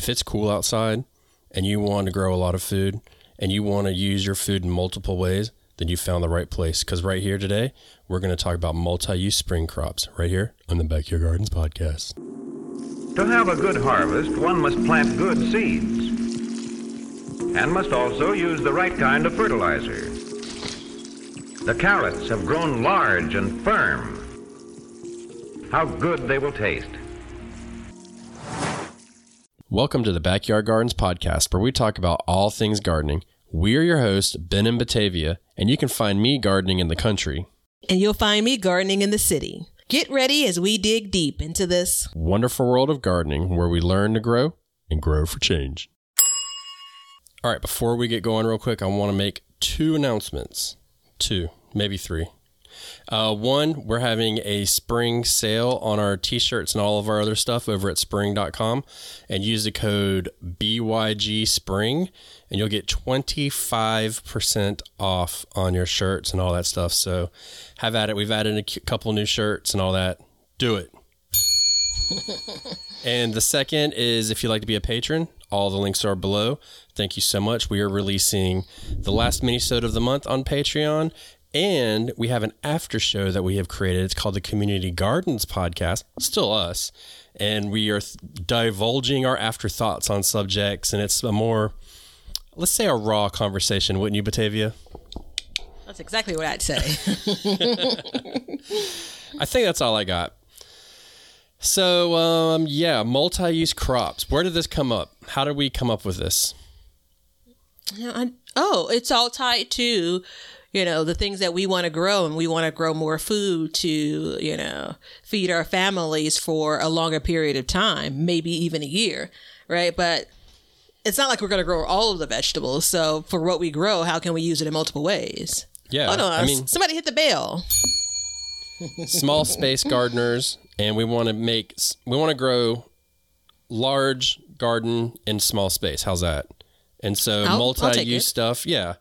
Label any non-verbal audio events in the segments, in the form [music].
if it's cool outside and you want to grow a lot of food and you want to use your food in multiple ways, then you found the right place. Because right here today, we're going to talk about multi use spring crops right here on the Backyard Gardens podcast. To have a good harvest, one must plant good seeds and must also use the right kind of fertilizer. The carrots have grown large and firm. How good they will taste. Welcome to the Backyard Gardens podcast, where we talk about all things gardening. We're your hosts, Ben and Batavia, and you can find me gardening in the country. And you'll find me gardening in the city. Get ready as we dig deep into this wonderful world of gardening where we learn to grow and grow for change. All right, before we get going, real quick, I want to make two announcements. Two, maybe three. Uh, one, we're having a spring sale on our t shirts and all of our other stuff over at spring.com and use the code BYG Spring and you'll get 25% off on your shirts and all that stuff. So have at it. We've added a couple new shirts and all that. Do it. [laughs] and the second is if you'd like to be a patron, all the links are below. Thank you so much. We are releasing the last mini-sode of the month on Patreon and we have an after show that we have created. It's called the Community Gardens Podcast. Still us. And we are divulging our afterthoughts on subjects. And it's a more, let's say, a raw conversation, wouldn't you, Batavia? That's exactly what I'd say. [laughs] [laughs] I think that's all I got. So, um, yeah, multi use crops. Where did this come up? How did we come up with this? Yeah, I, oh, it's all tied to you know, the things that we want to grow and we want to grow more food to, you know, feed our families for a longer period of time, maybe even a year, right? But it's not like we're going to grow all of the vegetables. So for what we grow, how can we use it in multiple ways? Yeah. Hold on. I mean, somebody hit the bell. small space [laughs] gardeners, and we want to make, we want to grow large garden in small space. How's that? And so multi use stuff. Yeah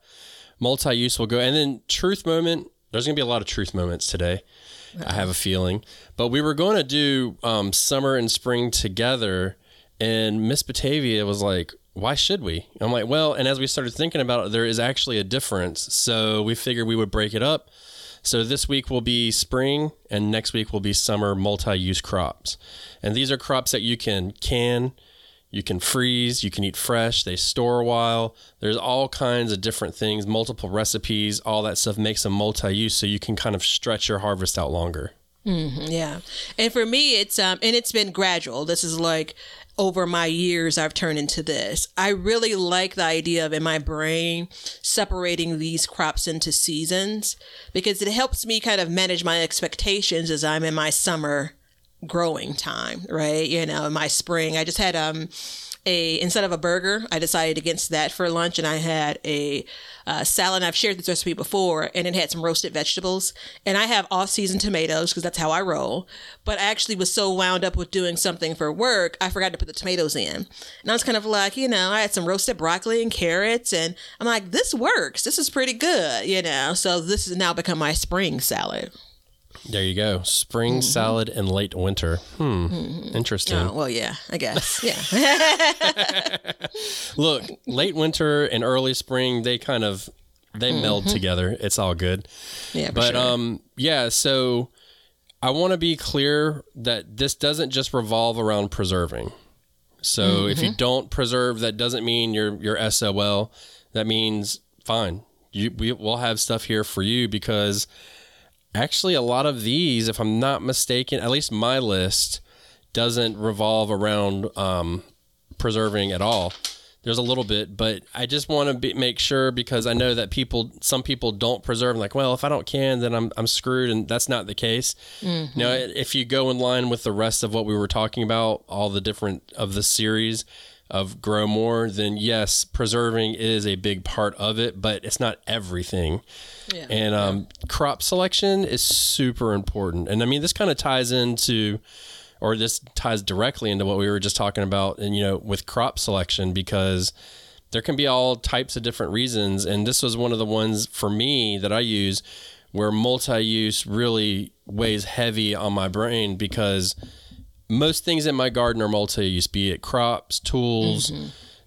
multi-use will go. And then truth moment there's going to be a lot of truth moments today i have a feeling. But we were going to do um, summer and spring together and miss batavia was like why should we? I'm like well and as we started thinking about it there is actually a difference. So we figured we would break it up. So this week will be spring and next week will be summer multi-use crops. And these are crops that you can can you can freeze, you can eat fresh, they store a while. There's all kinds of different things, multiple recipes, all that stuff makes them multi use so you can kind of stretch your harvest out longer. Mm-hmm, yeah. And for me, it's, um, and it's been gradual. This is like over my years, I've turned into this. I really like the idea of in my brain separating these crops into seasons because it helps me kind of manage my expectations as I'm in my summer growing time, right? You know, my spring. I just had um a instead of a burger, I decided against that for lunch, and I had a uh, salad. I've shared this recipe before, and it had some roasted vegetables. And I have off-season tomatoes because that's how I roll. But I actually was so wound up with doing something for work, I forgot to put the tomatoes in. And I was kind of like, you know, I had some roasted broccoli and carrots, and I'm like, this works. This is pretty good, you know. So this has now become my spring salad. There you go. Spring mm-hmm. salad and late winter. Hmm. Mm-hmm. Interesting. Oh, well, yeah, I guess. [laughs] Yeah. [laughs] [laughs] Look, late winter and early spring, they kind of they mm-hmm. meld together. It's all good. Yeah, but sure. um, yeah. So I want to be clear that this doesn't just revolve around preserving. So if you mm-hmm. don't preserve, that doesn't mean you're you're SOL. That means fine. You we, we'll have stuff here for you because actually a lot of these, if I'm not mistaken, at least my list doesn't revolve around um, preserving at all. There's a little bit, but I just want to make sure because I know that people, some people don't preserve. Like, well, if I don't can, then I'm I'm screwed, and that's not the case. Mm-hmm. Now, if you go in line with the rest of what we were talking about, all the different of the series, of grow more, then yes, preserving is a big part of it, but it's not everything. Yeah. And um, crop selection is super important. And I mean, this kind of ties into, or this ties directly into what we were just talking about, and you know, with crop selection because there can be all types of different reasons. And this was one of the ones for me that I use where multi-use really weighs heavy on my brain because most things in my garden are multi-use, be it crops, tools,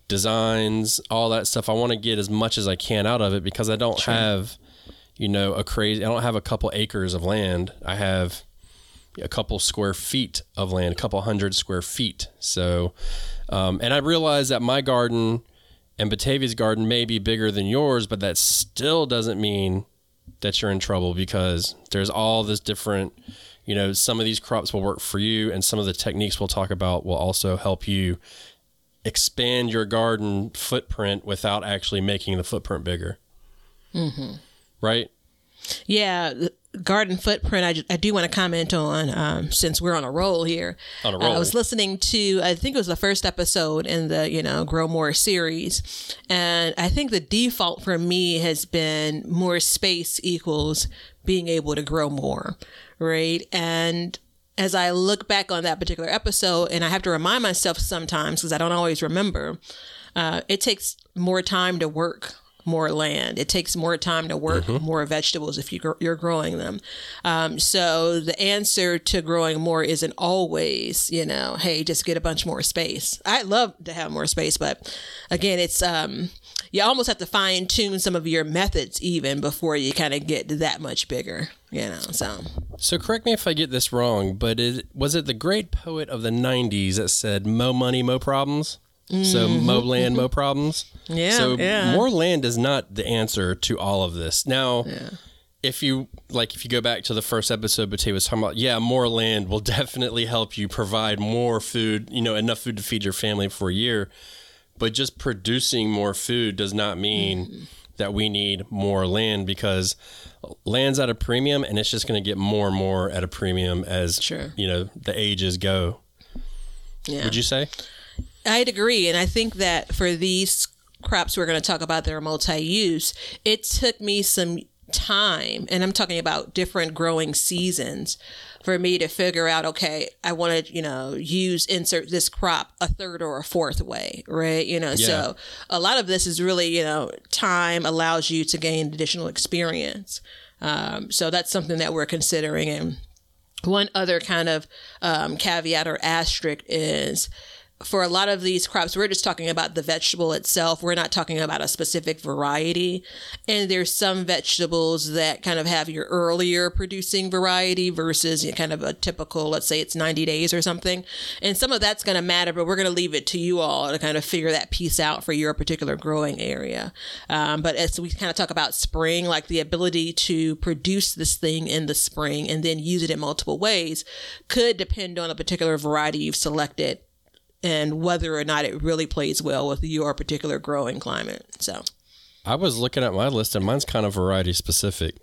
designs, all that stuff. I want to get as much as I can out of it because I don't have, you know, a crazy. I don't have a couple acres of land. I have a couple square feet of land, a couple hundred square feet. So, um, and I realize that my garden and Batavia's garden may be bigger than yours, but that still doesn't mean that you're in trouble because there's all this different, you know, some of these crops will work for you and some of the techniques we'll talk about will also help you expand your garden footprint without actually making the footprint bigger. Mm-hmm. Right? Yeah, garden footprint. I, I do want to comment on um, since we're on a roll here. On a Uh, roll. I was listening to I think it was the first episode in the you know Grow More series, and I think the default for me has been more space equals being able to grow more, right? And as I look back on that particular episode, and I have to remind myself sometimes because I don't always remember, uh, it takes more time to work more land. It takes more time to work more vegetables if you gr- you're growing them. Um, so the answer to growing more isn't always, you know, hey, just get a bunch more space. I'd love to have more space, but again, it's um, you almost have to fine tune some of your methods even before you kind of get that much bigger. You know, so So correct me if I get this wrong, but it, was it the great poet of the 90s that said, Mo money, mo problems? So mo land, mo problems? Mm-hmm. Yeah, So yeah. more land is not the answer to all of this. Now, if you like, if you go back to the first episode, Bate was talking about, yeah, more land will [laughs] definitely help you provide more food, you know, enough food to feed your family for a year. But just producing more food does not mean Mm-hmm. that we need more land because land's at a premium and it's just going to get more and more at a premium as Sure. you know the ages go. yeah. Would you say? I'd agree. And I think that for these crops we're going to talk about that are multi use, it took me some time, and I'm talking about different growing seasons, for me to figure out, okay, I want to, you know, use, insert this crop a third or a fourth way, right? You know, so a lot of this is really, you know, time allows you to gain additional experience. Um, so that's something that we're considering. And one other kind of um, caveat or asterisk is for a lot of these crops, we're just talking about the vegetable itself. We're not talking about a specific variety. And there's some vegetables that kind of have your earlier producing variety versus kind of a typical, let's say it's 90 days or something. And some of that's going to matter, but we're going to leave it to you all to kind of figure that piece out for your particular growing area. Um, but as we kind of talk about spring, like the ability to produce this thing in the spring and then use it in multiple ways could depend on a particular variety you've selected and whether or not it really plays well with your particular growing climate. So, I was looking at my list and mine's kind of variety specific.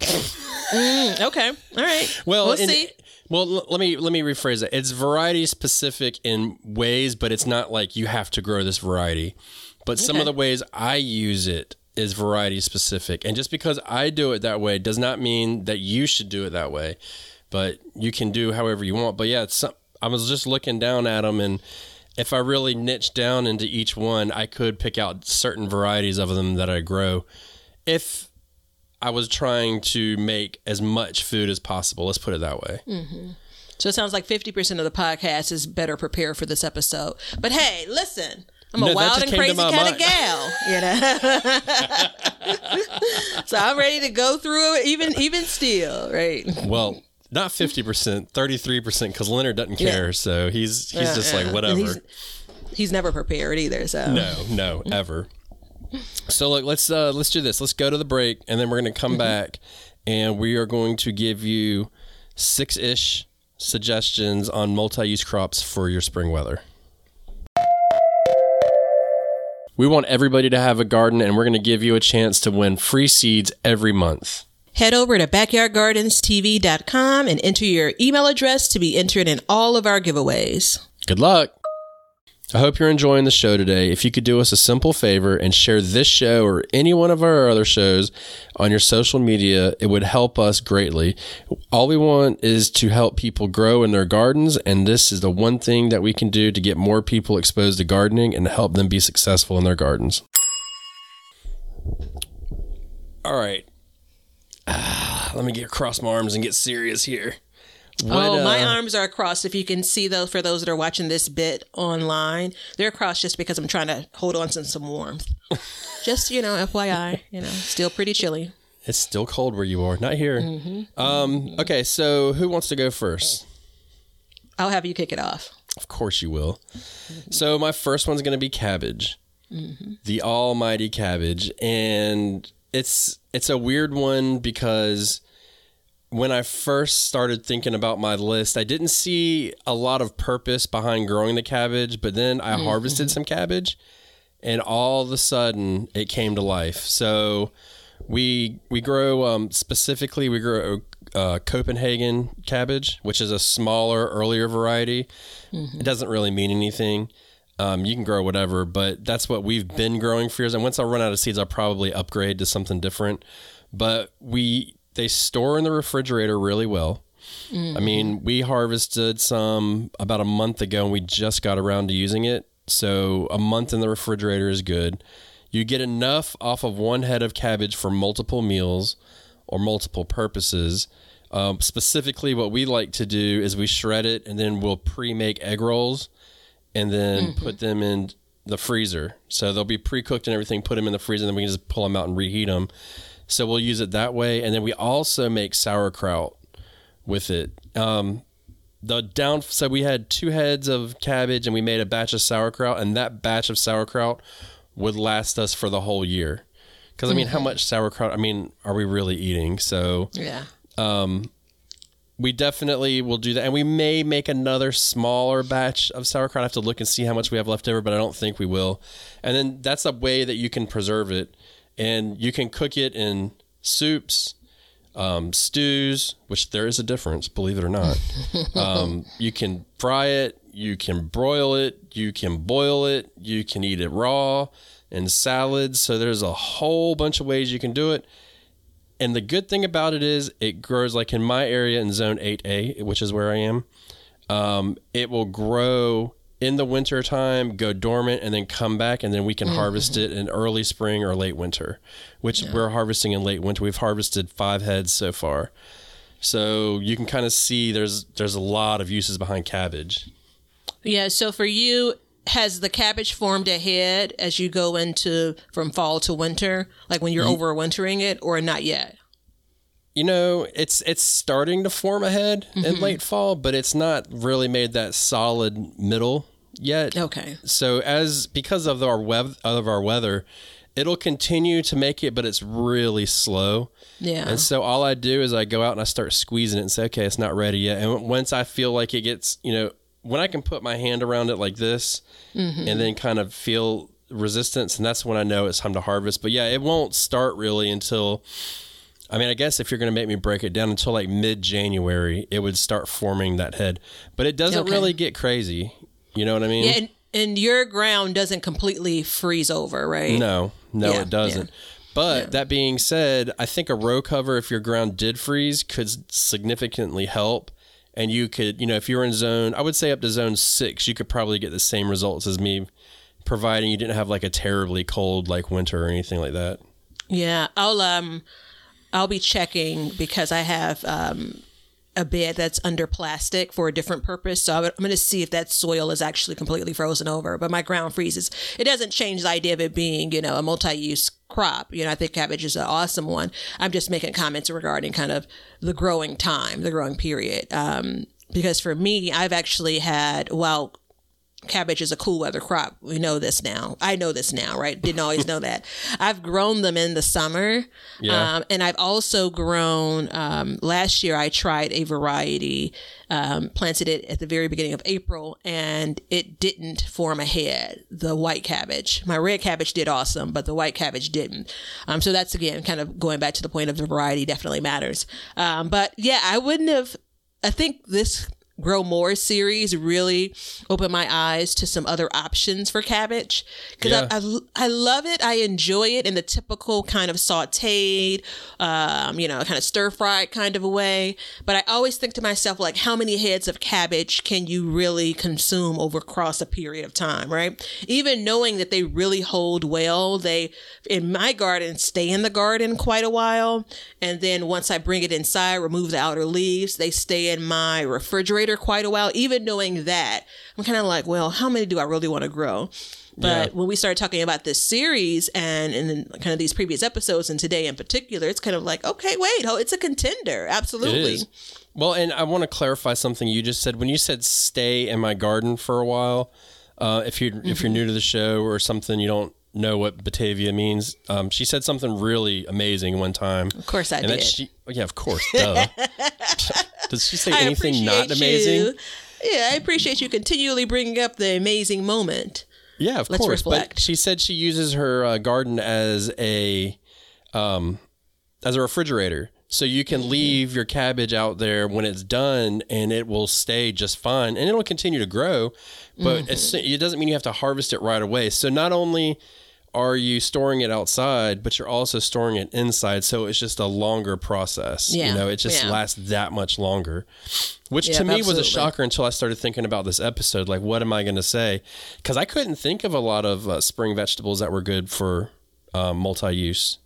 Mm, okay, all right. Well, we'll in- see. Well, l- let me let me rephrase it. It's variety specific in ways, but it's not like you have to grow this variety. But some of the ways I use it is variety specific, and just because I do it that way does not mean that you should do it that way. But you can do however you want. But yeah, it's some, I was just looking down at them, and if I really niche down into each one, I could pick out certain varieties of them that I grow. If I was trying to make as much food as possible, let's put it that way. Mm-hmm. So it sounds like 50% of the podcast is better prepared for this episode. But hey, listen, I'm a No, wild and crazy kind mind. of gal, you know. [laughs] so I'm ready to go through it, even even still, right? Well, not fifty percent, thirty three percent, because Leonard doesn't Yeah. care. So he's he's Yeah, just yeah. like whatever. He's, he's never prepared either. So no, no, ever. So look, let's uh, let's do this. Let's go to the break, and then we're going to come back, and we are going to give you six ish suggestions on multi use crops for your spring weather. We want everybody to have a garden, and we're going to give you a chance to win free seeds every month. Head over to backyardgardenstv.com and enter your email address to be entered in all of our giveaways. Good luck. I hope you're enjoying the show today. If you could do us a simple favor and share this show or any one of our other shows on your social media, it would help us greatly. All we want is to help people grow in their gardens, and this is the one thing that we can do to get more people exposed to gardening and help them be successful in their gardens. All right. Ah, let me get across my arms and get serious here. What, oh, my uh, arms are crossed. If you can see though, for those that are watching this bit online, they're crossed just because I'm trying to hold on to some warmth. [laughs] just you know, FYI, you know, still pretty chilly. It's still cold where you are, not here. Mm-hmm. Um, okay, so who wants to go first? I'll have you kick it off. Of course you will. So my first one's going to be cabbage, the almighty cabbage, and it's it's a weird one because when I first started thinking about my list, I didn't see a lot of purpose behind growing the cabbage, but then I harvested some cabbage, and all of a sudden it came to life. So we we grow um, specifically we grow uh, Copenhagen cabbage, which is a smaller, earlier variety. It doesn't really mean anything. Um, you can grow whatever, but that's what we've been growing for years. And once I run out of seeds, I'll probably upgrade to something different. But we they store in the refrigerator really well. I mean, we harvested some about a month ago, and we just got around to using it. So a month in the refrigerator is good. You get enough off of one head of cabbage for multiple meals or multiple purposes. Um, specifically, what we like to do is we shred it and then we'll pre-make egg rolls and then mm-hmm. put them in the freezer. So they'll be pre-cooked and everything. Put them in the freezer, and then we can just pull them out and reheat them. So we'll use it that way, and then we also make sauerkraut with it. Um, the down so we had two heads of cabbage, and we made a batch of sauerkraut, and that batch of sauerkraut would last us for the whole year. Because I mean, how mm-hmm. much sauerkraut? I mean, are we really eating? So Yeah. Um, we definitely will do that, and we may make another smaller batch of sauerkraut. I have to look and see how much we have left over, but I don't think we will. And then that's a way that you can preserve it, and you can cook it in soups, um, stews, which there is a difference, believe it or not. [laughs] um, you can fry it, you can broil it, you can boil it, you can eat it raw in salads. So there's a whole bunch of ways you can do it. And the good thing about it is it grows like in my area in zone 8A, which is where I am. Um, it will grow in the winter time, go dormant, and then come back, and then we can harvest it in early spring or late winter, which we're harvesting in late winter. We've harvested five heads so far. So you can kind of see there's there's a lot of uses behind cabbage. Yeah. So for you, has the cabbage formed ahead as you go into from fall to winter, like when you're overwintering it, or not yet? You know, it's it's starting to form ahead in mm-hmm. late fall, but it's not really made that solid middle yet. Okay. So as because of our web of our weather, it'll continue to make it, but it's really slow. Yeah. And so all I do is I go out and I start squeezing it and say, okay, it's not ready yet. And once I feel like it gets, you know, when I can put my hand around it like this mm-hmm. and then kind of feel resistance, and that's when I know it's time to harvest. But yeah, it won't start really until, I mean, I guess if you're going to make me break it down until like mid January, it would start forming that head. But it doesn't Okay. really get crazy. You know what I mean? yeah. And, and your ground doesn't completely freeze over, right? No, no, Yeah, it doesn't. But that being said, I think a row cover, if your ground did freeze, could significantly help. And you could, you know, if you're in zone, I would say up to zone six, you could probably get the same results as me, providing you didn't have like a terribly cold like winter or anything like that. Yeah, I'll um, I'll be checking because I have um a bed that's under plastic for a different purpose. So I'm going to see if that soil is actually completely frozen over. But my ground freezes. It doesn't change the idea of it being, you know, a multi-use crop. You know, I think cabbage is an awesome one. I'm just making comments regarding kind of the growing time, the growing period. Um, because for me, I've actually had well cabbage is a cool weather crop. We know this now. I know this now, right? Didn't always know that. [laughs] I've grown them in the summer. Yeah. Um, and I've also grown, um, last year I tried a variety, um, planted it at the very beginning of April and it didn't form a head, the white cabbage. My red cabbage did awesome, but the white cabbage didn't. Um, so that's again kind of going back to the point of the variety definitely matters. Um, but yeah, I wouldn't have, I think this Grow More series really opened my eyes to some other options for cabbage because Yeah. I, I, I love it. I enjoy it in the typical kind of sauteed, um, you know, kind of stir fried kind of a way. But I always think to myself, like, how many heads of cabbage can you really consume over across a period of time, right? Even knowing that they really hold well, they, in my garden, stay in the garden quite a while. And then once I bring it inside, remove the outer leaves, they stay in my refrigerator quite a while. Even knowing that, I'm kind of like, well, how many do I really want to grow? But Yeah. when we started talking about this series and and then kind of these previous episodes and today in particular, it's kind of like, okay, wait, oh, it's a contender. Absolutely. Well, and I want to clarify something you just said. When you said stay in my garden for a while, uh, if you if you're new to the show or something, you don't know what Batavia means. Um, she said something really amazing one time. Of course I and did. She, yeah, of course. Duh. [laughs] Does she say I anything not amazing? you. Yeah, I appreciate you continually bringing up the amazing moment. Yeah, of Let's course. But reflect. she said she uses her uh, garden as a um, as a refrigerator. So you Mm-hmm. can leave your cabbage out there when it's done, and it will stay just fine, and it'll continue to grow. But Mm-hmm. it doesn't mean you have to harvest it right away. So not only are you storing it outside, but you're also storing it inside. So it's just a longer process. Yeah, You know, it just yeah. lasts that much longer. Which Yep, to me was a shocker until I started thinking about this episode. Like, what am I going to say? Because I couldn't think of a lot of uh, spring vegetables that were good for um, multi use.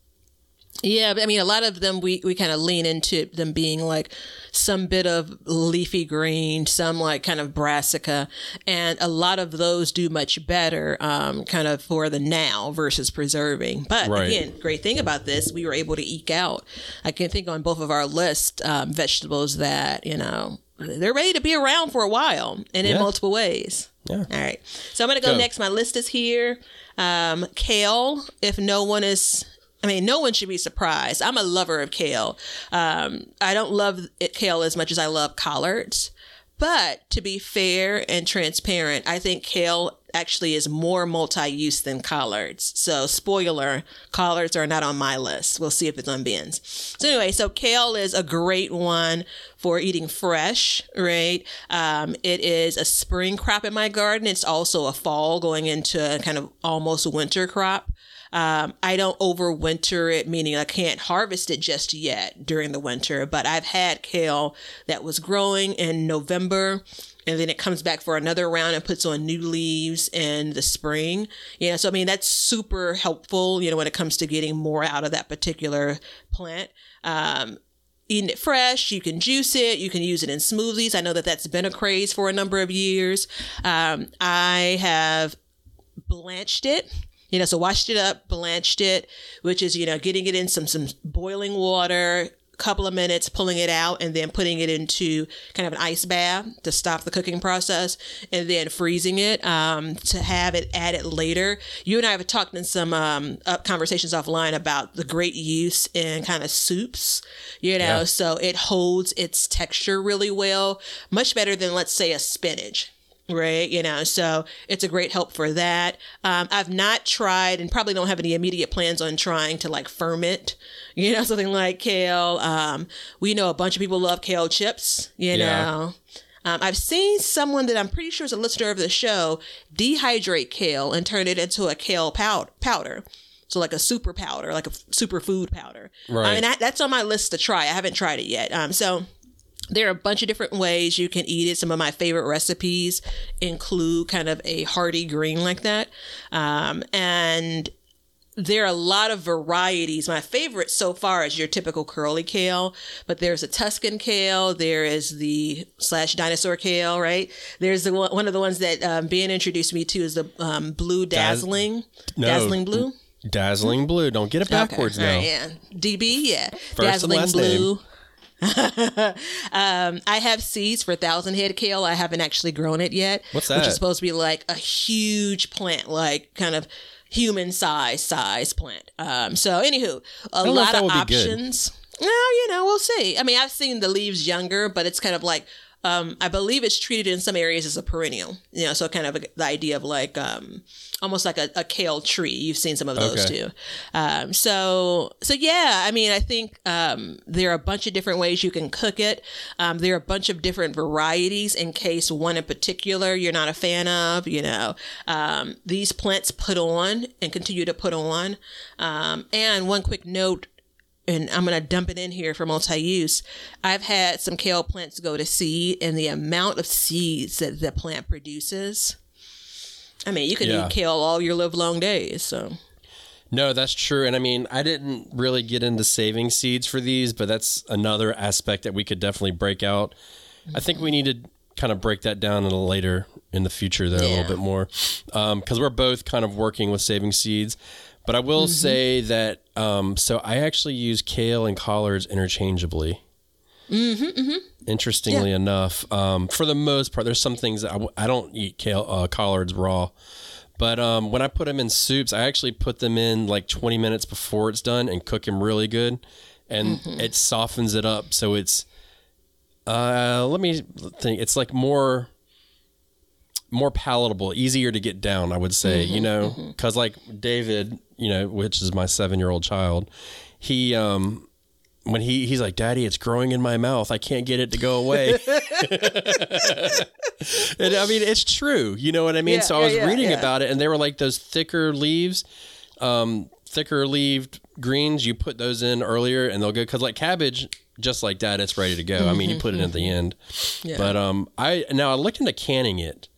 Yeah, I mean, a lot of them we, we kind of lean into them being like some bit of leafy green, some like kind of brassica, and a lot of those do much better, um, kind of for the now versus preserving. But Right. again, great thing about this, we were able to eke out. I can think on both of our list um, vegetables that you know they're ready to be around for a while and in Yeah. multiple ways. Yeah. All right. So I'm going to go, Go. next. My list is here. Um, kale, if no one is, I mean, no one should be surprised. I'm a lover of kale. Um, I don't love it, kale as much as I love collards. But to be fair and transparent, I think kale actually is more multi-use than collards. So spoiler, collards are not on my list. We'll see if it's on Ben's. So anyway, so kale is a great one for eating fresh, right? Um, it is a spring crop in my garden. It's also a fall going into kind of almost winter crop. Um, I don't overwinter it, meaning I can't harvest it just yet during the winter, but I've had kale that was growing in November and then it comes back for another round and puts on new leaves in the spring. Yeah, so I mean, that's super helpful, you know, when it comes to getting more out of that particular plant. Um, eating it fresh. You can juice it. You can use it in smoothies. I know that that's been a craze for a number of years. Um, I have blanched it. You know, so washed it up, blanched it, which is you know getting it in some some boiling water, couple of minutes, pulling it out, and then putting it into kind of an ice bath to stop the cooking process, and then freezing it um, to have it added later. You and I have talked in some um, conversations offline about the great use in kind of soups. You know, Yeah. so it holds its texture really well, much better than let's say a spinach right you know so it's a great help for that um, i've not tried and probably don't have any immediate plans on trying to like ferment [laughs] you know something like kale um, we know a bunch of people love kale chips you Yeah. know um, I've seen someone that I'm pretty sure is a listener of the show dehydrate kale and turn it into a kale pow- powder. So like a super powder, like a f- super food powder. Right. I mean, that, that's on my list to try. I haven't tried it yet. Um, so there are a bunch of different ways you can eat it. Some of my favorite recipes include kind of a hearty green like that. Um, and there are a lot of varieties. My favorite so far is your typical curly kale, but there's a Tuscan kale. There is the slash dinosaur kale, right? There's the one, one of the ones that um, Ben introduced me to is the um, blue dazzling, No. dazzling blue. Dazzling blue. Don't get it backwards Okay, now. right, yeah. DB, yeah. and Dazzling blue. [laughs] um, I have seeds for thousand head kale. I haven't actually grown it yet. What's that? Which is supposed to be like a huge plant, like kind of human size size plant. Um, so anywho, a don't know if lot of options. Well, you know, we'll see. I mean, I've seen the leaves younger, but it's kind of like um, I believe it's treated in some areas as a perennial. You know, so kind of a, the idea of like um, almost like a, a, kale tree. You've seen some of those okay. too. Um, so so yeah, I mean, I think um, there are a bunch of different ways you can cook it. Um, there are a bunch of different varieties in case one in particular you're not a fan of. You know, um, these plants put on and continue to put on. and one quick note and I'm going to dump it in here for multi-use. I've had some kale plants go to seed, and the amount of seeds that the plant produces. I mean, you can yeah. eat kale all your live long days. So. No, that's true. And I mean, I didn't really get into saving seeds for these, but that's another aspect that we could definitely break out. I think we need to kind of break that down a little later in the future, though, yeah. a little bit more. Because um, we're both kind of working with saving seeds. But I will mm-hmm. say that um, so I actually use kale and collards interchangeably. Mm-hmm, mm-hmm. Interestingly yeah. enough, um, for the most part, there's some things that I I don't eat kale uh, collards raw, but um, when I put them in soups, I actually put them in like 20 minutes before it's done and cook them really good, and mm-hmm. it softens it up. So it's uh, let me think. It's like more more palatable, easier to get down. I would say, mm-hmm, you know, because mm-hmm. like David, you know, which is my seven year old child, he um when he he's like, Daddy, it's growing in my mouth. I can't get it to go away. [laughs] [laughs] and I mean, it's true. You know what I mean? Yeah, so I was yeah, reading yeah. about it, and they were like those thicker leaves, um, thicker leaved greens. You put those in earlier, and they'll go because like cabbage. Just like that, it's ready to go. Mm-hmm, I mean, you put it at the mm-hmm. end, but um, I now I looked into canning it,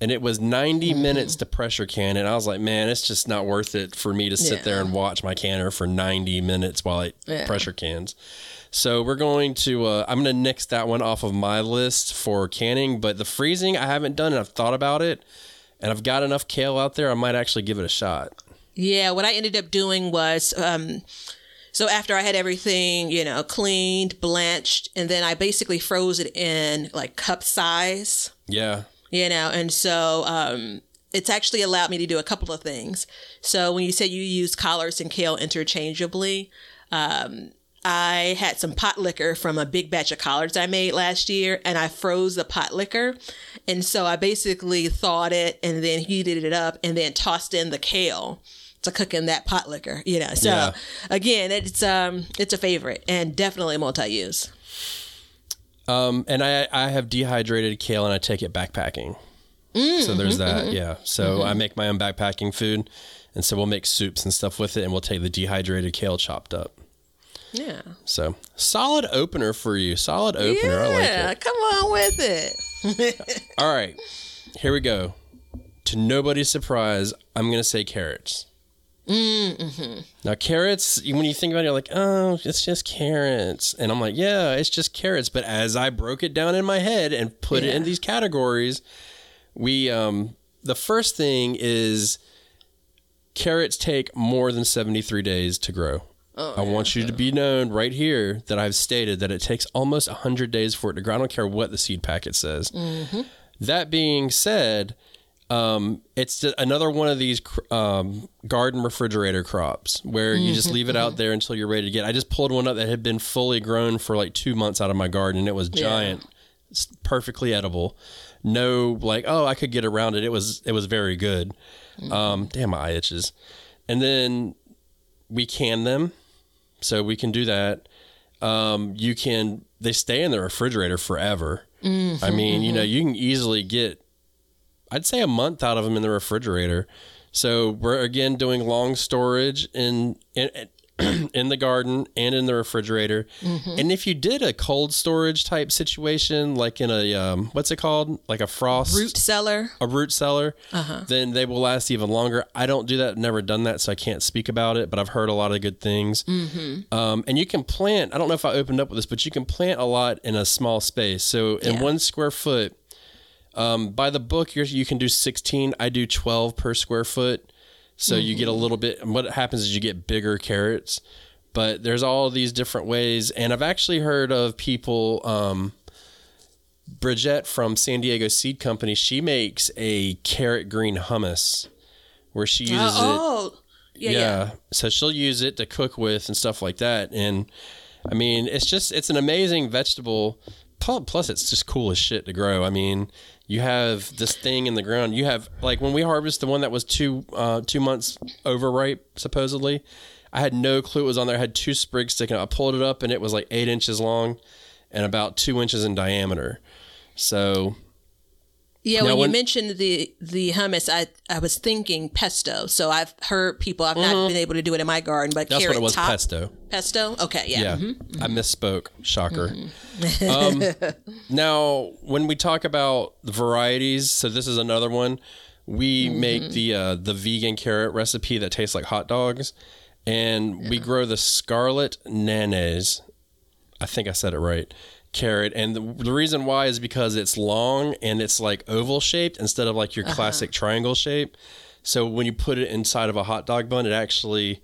and it was 90 mm-hmm. minutes to pressure can and i was like man it's just not worth it for me to sit yeah. there and watch my canner for 90 minutes while it yeah. pressure cans so we're going to uh, i'm going to nix that one off of my list for canning but the freezing i haven't done and i've thought about it and i've got enough kale out there i might actually give it a shot yeah what i ended up doing was um, so after I had everything, you know, cleaned, blanched, and then I basically froze it in like cup size. Yeah you know, and so um, it's actually allowed me to do a couple of things. So when you said you use collards and kale interchangeably, um, I had some pot liquor from a big batch of collards I made last year, and I froze the pot liquor. And so I basically thawed it and then heated it up and then tossed in the kale to cook in that pot liquor, you know. So yeah. again, it's um it's a favorite and definitely multi-use. Um, and I I have dehydrated kale and I take it backpacking. Mm, so there's mm-hmm, that. Mm-hmm. Yeah. So mm-hmm. I make my own backpacking food, and so we'll make soups and stuff with it, and we'll take the dehydrated kale chopped up. Yeah. So solid opener for you. Solid opener. Yeah, I like it. Come on with it. [laughs] All right. Here we go. To nobody's surprise, I'm gonna say carrots. Mm-hmm. Now, carrots, when you think about it, you're like, oh, it's just carrots. And I'm like, yeah, it's just carrots. But as I broke it down in my head and put yeah. it in these categories, we, um, the first thing is carrots take more than 73 days to grow. Oh, I yeah, want you to be known right here that I've stated that it takes almost 100 days for it to grow. I don't care what the seed packet says. Mm-hmm. That being said, um, it's another one of these um, garden refrigerator crops where you just leave it out mm-hmm. there until you're ready to get. I just pulled one up that had been fully grown for like two months out of my garden. And it was giant, yeah. perfectly edible. No, like oh, I could get around it. It was it was very good. Mm-hmm. Um, damn, my eye itches. And then we can them, so we can do that. Um, you can they stay in the refrigerator forever. Mm-hmm, I mean, you know, mm-hmm. you can easily get I'd say a month out of them in the refrigerator. So we're again doing long storage in in [clears throat] in the garden and in the refrigerator. Mm-hmm. And if you did a cold storage type situation, like in a um, what's it called, like a frost root cellar, a root cellar, uh-huh. then they will last even longer. I don't do that; never done that, so I can't speak about it. But I've heard a lot of good things. Mm-hmm. Um, and you can plant. I don't know if I opened up with this, but you can plant a lot in a small space. So in yeah. one square foot um, by the book, you can do 16. I do 12 per square foot. So mm-hmm. you get a mm-hmm. little bit. What happens is you get bigger carrots, but there's all these different ways. And I've actually heard of people. Um, Bridget from San Diego Seed Company, she makes a carrot green hummus where she uses uh, oh. it. Yeah, yeah. yeah. So she'll use it to cook with and stuff like that. And I mean, it's just, it's an amazing vegetable plus it's just cool as shit to grow. I mean, you have this thing in the ground. You have like when we harvest the one that was two uh, two months overripe supposedly. I had no clue it was on there. I had two sprigs sticking. I pulled it up and it was like eight inches long and about two inches in diameter. So Yeah, Now, when, when- you mentioned the the hummus, I I was thinking pesto. So I've heard people. I've not been able to do it in my garden, but Mm-hmm. that's what it was. top Pesto. Pesto. Okay, yeah. Yeah, mhm. I misspoke. Shocker. um, [laughs] now, when we talk about the varieties, so this is another one. We make the uh, the vegan carrot recipe that tastes like hot dogs, and we grow the scarlet Nantes. I think I said it right. Carrot, and the, the reason why is because it's long and it's like oval shaped instead of like your classic triangle shape. So when you put it inside of a hot dog bun, it actually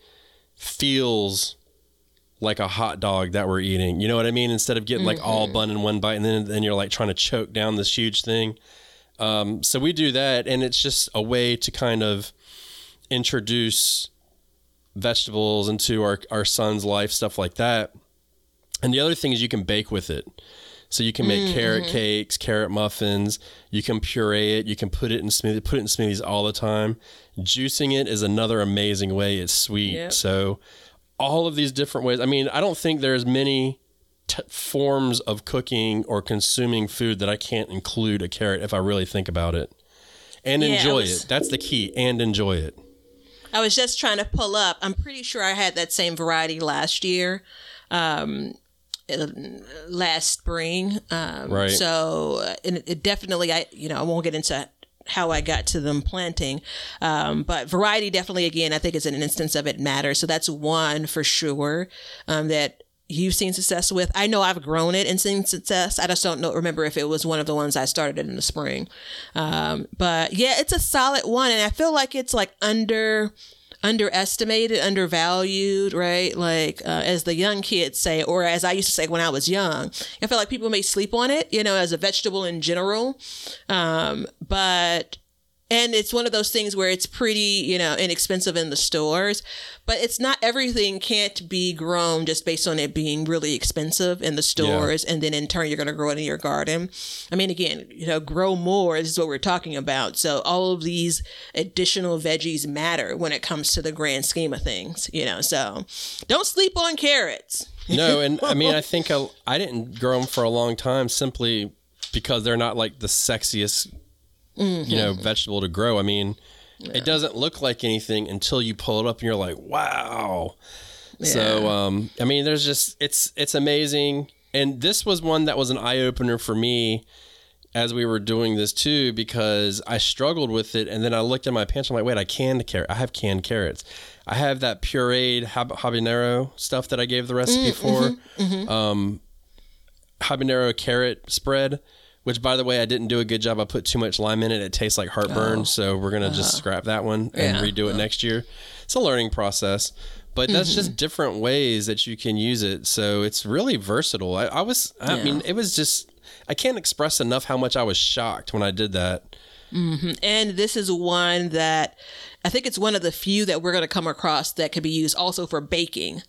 feels like a hot dog that we're eating. You know what I mean? Instead of getting like all bun in one bite and then then you're like trying to choke down this huge thing. Um, so we do that, and it's just a way to kind of introduce vegetables into our our son's life, stuff like that. And the other thing is you can bake with it. So you can make carrot cakes, carrot muffins. You can puree it. You can put it in smoothie, put it in smoothies all the time. Juicing it is another amazing way. It's sweet. Yep. So all of these different ways. I mean, I don't think there's many t- forms of cooking or consuming food that I can't include a carrot if I really think about it and Yeah, enjoy was- it. That's the key. And enjoy it. I was just trying to pull up. I'm pretty sure I had that same variety last year, um, last spring. Um, Right. So uh, and it definitely, I you know, I won't get into how I got to them planting, um, but variety definitely, again, I think is an instance of it matters. So that's one for sure um, that you've seen success with. I know I've grown it and seen success. I just don't know remember if it was one of the ones I started in the spring. Um, but yeah, it's a solid one, and I feel like it's like under underestimated, undervalued, right? Like uh, as the young kids say, or as I used to say when I was young, I feel like people may sleep on it, you know, as a vegetable in general. Um, but and it's one of those things where it's pretty, you know, inexpensive in the stores, but it's not everything can't be grown just based on it being really expensive in the stores. And then in turn, you're going to grow it in your garden. I mean, again, you know, grow more is what we're talking about. So all of these additional veggies matter when it comes to the grand scheme of things, you know, so don't sleep on carrots. No, [laughs] and I mean, I think I, I didn't grow them for a long time simply because they're not like the sexiest, you know, vegetable to grow. I mean, it doesn't look like anything until you pull it up and you're like, wow. So, um, I mean, there's just it's it's amazing, and this was one that was an eye opener for me as we were doing this too because I struggled with it, and then I looked at my pants. I'm like, wait, I canned carrot. I have canned carrots. I have that pureed hab- habanero stuff that I gave the recipe for. Um, habanero carrot spread, which by the way, I didn't do a good job. I put too much lime in it. It tastes like heartburn. Oh. So we're gonna just uh-huh. scrap that one and Yeah. redo it next year. It's a learning process. But that's just mm-hmm. different ways that you can use it. So it's really versatile. I, I was, I Yeah. mean, it was just, I can't express enough how much I was shocked when I did that. Mm-hmm. And this is one that I think it's one of the few that we're going to come across that could be used also for baking,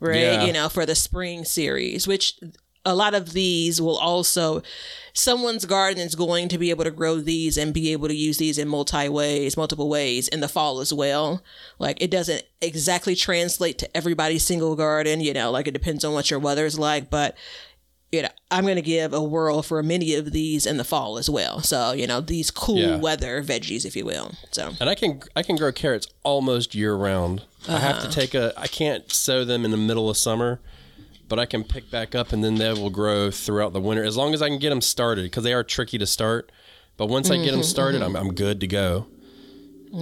right? Yeah. You know, for the spring series, which a lot of these will also, someone's garden is going to be able to grow these and be able to use these in multi ways, multiple ways in the fall as well. Like it doesn't exactly translate to everybody's single garden, you know, like it depends on what your weather's like, but you know, I'm going to give a whirl for many of these in the fall as well. So, you know, these cool Yeah. weather veggies, if you will. So, And I can, I can grow carrots almost year round. I have Uh-huh. to take a, I can't sow them in the middle of summer, but I can pick back up and then they will grow throughout the winter as long as I can get them started because they are tricky to start. But once I get Mm-hmm, them started, I'm, I'm good to go.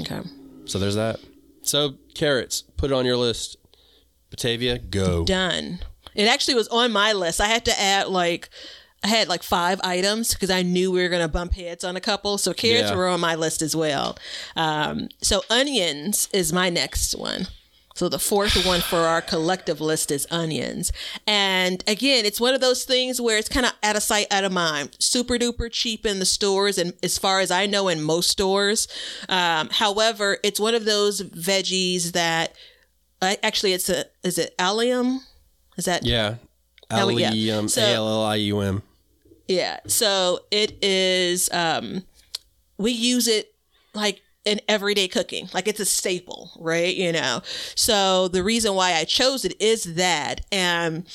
okay. So there's that. So carrots, put it on your list. Batavia, go. Done. It actually was on my list. I had to add like, I had like five items because I knew we were going to bump heads on a couple. So carrots Yeah. were on my list as well. Um, so onions is my next one. So the fourth one for our collective list is onions. And again, it's one of those things where it's kind of out of sight, out of mind. Super duper cheap in the stores, and as far as I know, in most stores. Um, however, it's one of those veggies that uh, actually it's a is it allium? Is that Yeah. Allium, A L L I U M. Yeah. So it is um we use it like in everyday cooking. Like it's a staple, right? You know. So the reason why I chose it is that and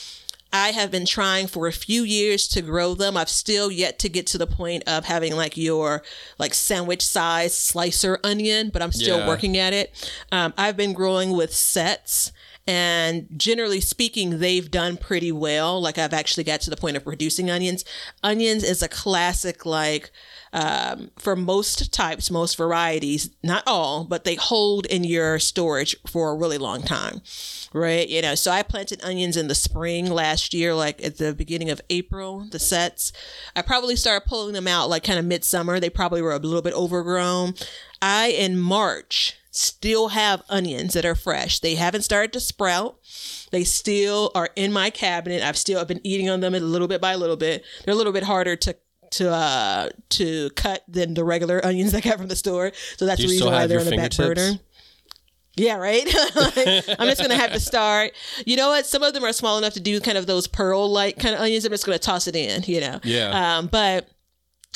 I have been trying for a few years to grow them. I've still yet to get to the point of having like your like sandwich size slicer onion, but I'm still Yeah. working at it. Um, I've been growing with sets. And generally speaking, they've done pretty well. Like I've actually got to the point of producing onions. Onions is a classic, like um, for most types, most varieties, not all, but they hold in your storage for a really long time, right? You know, so I planted onions in the spring last year, like at the beginning of April, the sets. I probably started pulling them out like kind of midsummer. They probably were a little bit overgrown. I, in March, still have onions that are fresh. They haven't started to sprout. They still are in my cabinet. I've still I've been eating on them a little bit by a little bit. They're a little bit harder to to uh to cut than the regular onions I got from the store. So that's the reason why they're on the back burner. Yeah, right. [laughs] I'm just gonna have to start. You know what? Some of them are small enough to do kind of those pearl like kind of onions. I'm just gonna toss it in. You know. Yeah. Um, but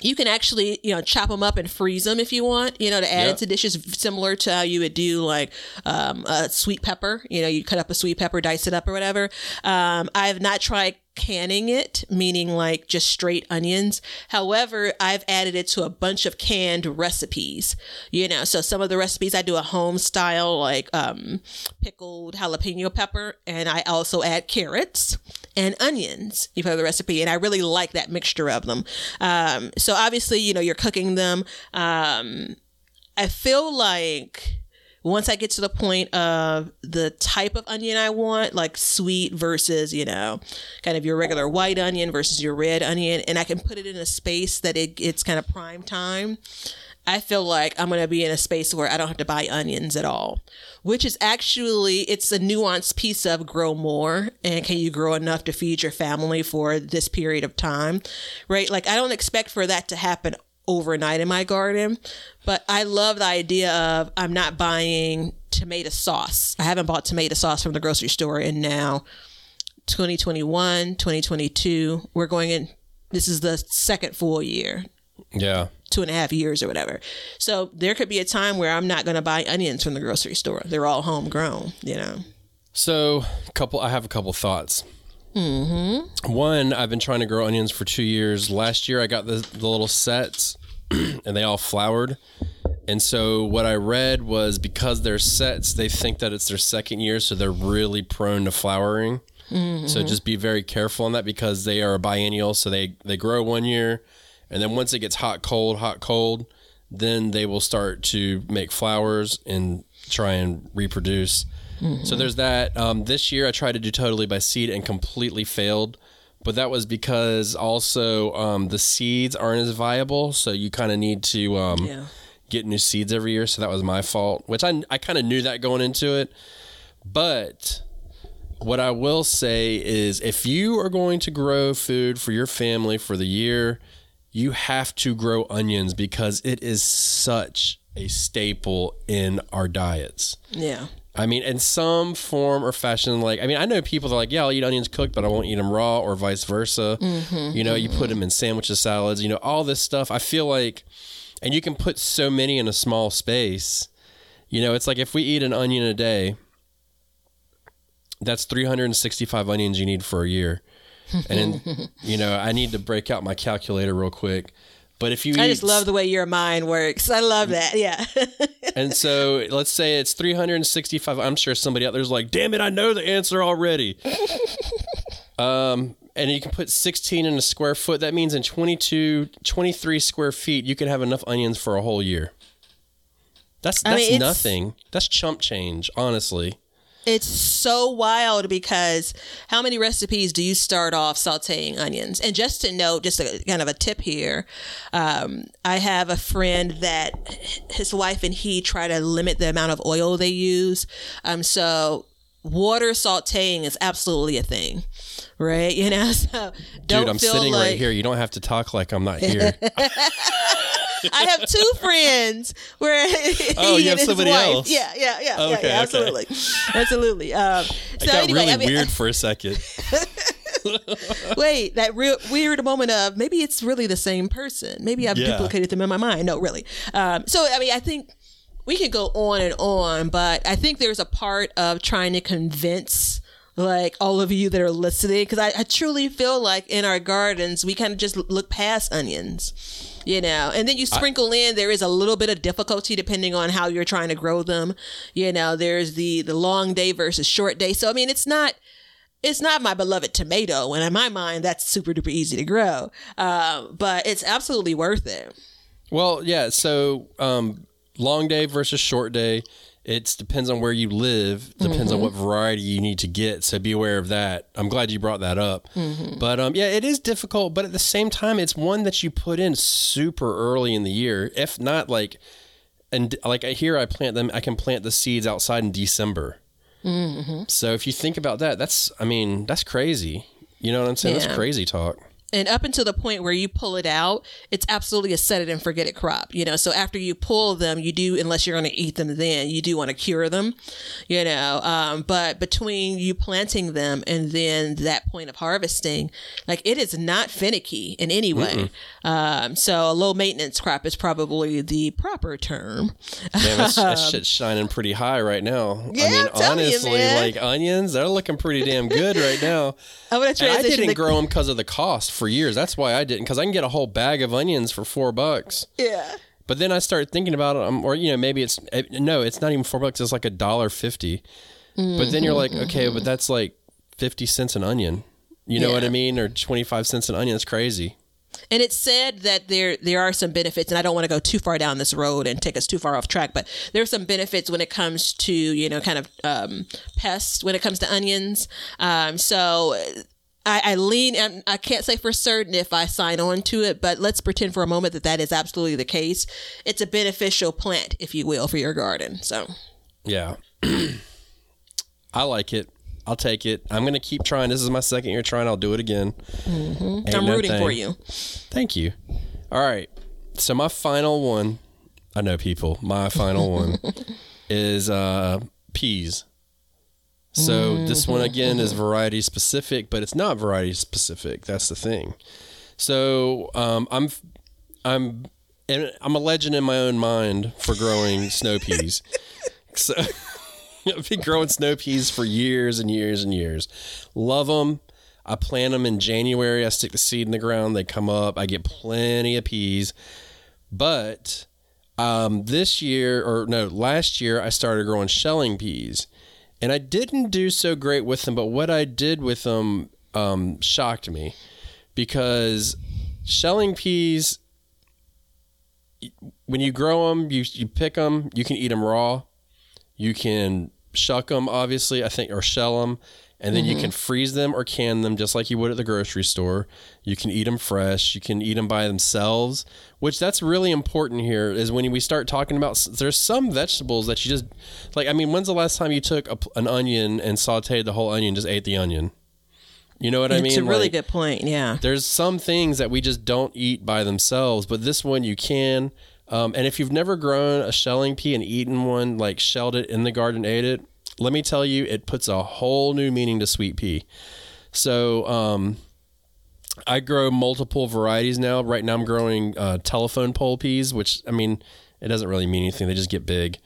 you can actually you know chop them up and freeze them if you want you know to add Yep. into dishes similar to how you would do like um, a sweet pepper you know you cut up a sweet pepper dice it up or whatever um, i have not tried canning it meaning like just straight onions. However i've added it to a bunch of canned recipes you know? So some of the recipes i do a home style like um, pickled jalapeno pepper and i also add carrots and onions. You in the recipe and i really like that mixture of them. Um, so obviously you know you're cooking them. Um, i feel like once i get to the point of the type of onion i want like sweet versus you know kind of your regular white onion versus your red onion and i can put it in a space that it, it's kind of prime time I feel like I'm going to be in a space where I don't have to buy onions at all, which is actually it's a nuanced piece of grow more and can you grow enough to feed your family for this period of time, right? Like I don't expect for that to happen overnight in my garden, but I love the idea of I'm not buying tomato sauce. I haven't bought tomato sauce from the grocery store in now 2021, 2022. We're going in this is the second full year Yeah. two and a half years or whatever. So there could be a time where I'm not going to buy onions from the grocery store. They're all homegrown, you know. So, couple. I have a couple thoughts. Mm-hmm. One, I've been trying to grow onions for two years. Last year, I got the, the little sets, [clears throat] and they all flowered. And so, what I read was because they're sets, they think that it's their second year, so they're really prone to flowering. So just be very careful on that because they are a biennial. So they they grow one year, and then once it gets hot, cold, hot, cold, then they will start to make flowers and try and reproduce. So there's that. Um, this year I tried to do totally by seed and completely failed, but that was because also um, the seeds aren't as viable. So you kind of need to um, Yeah. get new seeds every year. So that was my fault, which I I kind of knew that going into it. But what I will say is if you are going to grow food for your family for the year, you have to grow onions because it is such a staple in our diets. Yeah. I mean, in some form or fashion, like, I mean, I know people that are like, yeah, I'll eat onions cooked, but I won't eat them raw or vice versa. Mm-hmm, you know, you put mm-hmm. them in sandwiches, salads, you know, all this stuff. I feel like, and you can put so many in a small space. You know, it's like if we eat an onion a day, that's 365 onions you need for a year. And, then, [laughs] you know, I need to break out my calculator real quick. But if you I eat just love the way your mind works. I love that. Yeah. [laughs] and so let's say it's 365. I'm sure somebody out there's like, damn it, I know the answer already. [laughs] um, and you can put 16 in a square foot. That means in 22, 23 square feet, you can have enough onions for a whole year. That's I that's mean, nothing. That's chump change, honestly. It's so wild because how many recipes do you start off sauteing onions? And just to note, just a kind of a tip here, um, I have a friend that his wife and he try to limit the amount of oil they use. Um, so water sauteing is absolutely a thing, right? [laughs] You know, so don't Dude, I'm feel sitting like right here. You don't have to talk like I'm not here. [laughs] [laughs] I have two [laughs] friends where Oh, [laughs] he you and have his somebody wife. else. Yeah, yeah, yeah, yeah, Okay, yeah, okay. absolutely, absolutely. Um, so got anyway, really I mean, weird [laughs] for a second. Wait, that real weird moment of maybe it's really the same person. Maybe I've Yeah. duplicated them in my mind. No, really. Um, so I mean, I think we could go on and on, but I think there's a part of trying to convince like all of you that are listening because I, I truly feel like in our gardens we kind of just look past onions you know and then you sprinkle in there is a little bit of difficulty depending on how you're trying to grow them you know there's the the long day versus short day so i mean it's not it's not my beloved tomato and in my mind that's super duper easy to grow uh, but it's absolutely worth it Well, yeah. So, um, long day versus short day. It depends on where you live. Depends on mm-hmm. what variety you need to get. So be aware of that. I'm glad you brought that up. Mm-hmm. But um, yeah, it is difficult. But at the same time, it's one that you put in super early in the year. If not, like, and like here, I plant them. I can plant the seeds outside in December. Mm-hmm. So if you think about that, that's I mean that's crazy. You know what I'm saying? Yeah. That's crazy talk. And up until the point where you pull it out, it's absolutely a set it and forget it crop. You know, so after you pull them, you do, unless you're going to eat them, then you do want to cure them. You know, um, but between you planting them and then that point of harvesting, like it is not finicky in any way. Um, so a low maintenance crop is probably the proper term. Man, that, that [laughs] shit's shining pretty high right now. Yeah, I mean, telling you, honestly, like onions, they're looking pretty damn good right now. [laughs] I'm going to And I didn't to- grow them because of the cost for years. That's why I didn't, because I can get a whole bag of onions for four bucks. Yeah. But then I started thinking about it, um, or you know, maybe it's eh, no, it's not even four bucks. It's like a dollar fifty. But then you're like, okay, but that's like fifty cents an onion. You know what I mean? Or twenty five cents an onion. It's crazy. And it's said that there there are some benefits, and I don't want to go too far down this road and take us too far off track, but there are some benefits when it comes to you know kind of um, pests when it comes to onions. Um, so. I, I lean, and I can't say for certain if I sign on to it, but let's pretend for a moment that that is absolutely the case. It's a beneficial plant, if you will, for your garden. So, Yeah. [clears throat] I like it. I'll take it. I'm gonna keep trying. This is my second year trying. I'll do it again. Ain't I'm no rooting for you. Thank you. All right. So my final one, I know people. My final one [laughs] is uh, peas. So this one again is variety specific, but it's not variety specific. That's the thing. So um, I'm I'm and I'm a legend in my own mind for growing [laughs] snow peas. So [laughs] I've been growing snow peas for years and years and years. Love them. I plant them in January. I stick the seed in the ground. They come up. I get plenty of peas. But um, this year, or no, last year, I started growing shelling peas. And I didn't do so great with them. But what I did with them um, shocked me because shelling peas, when you grow them, you, you pick them, you can eat them raw. You can shuck them, obviously, I think, or shell them, and then you can freeze them or can them just like you would at the grocery store. You can eat them fresh. You can eat them by themselves, which that's really important here. Is when we start talking about there's some vegetables that you just like. I mean, when's the last time you took a, an onion and sautéed the whole onion, just ate the onion? You know what I mean? it's a really Like, good point. Yeah. there's some things that we just don't eat by themselves, but this one you can. Um, and if you've never grown a shelling pea and eaten one, like shelled it in the garden, ate it, let me tell you, it puts a whole new meaning to sweet pea. So um, I grow multiple varieties now. Right now, I'm growing uh, telephone pole peas, which I mean, it doesn't really mean anything. They just get big,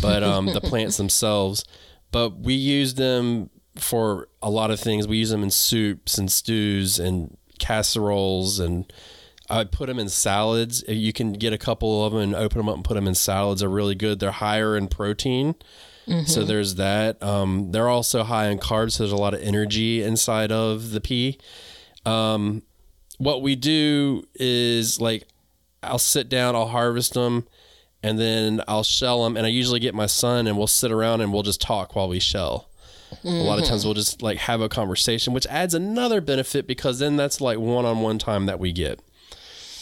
but um, the plants themselves. But we use them for a lot of things. We use them in soups and stews and casseroles, and I put them in salads. You can get a couple of them and open them up and put them in salads. They're really good. They're higher in protein. So there's that. Um, they're also high in carbs, so there's a lot of energy inside of the pea. Um, what we do is like I'll sit down, I'll harvest them, and then I'll shell them. And I usually get my son, and we'll sit around and we'll just talk while we shell. A lot of times we'll just like have a conversation, which adds another benefit because then that's like one on one time that we get.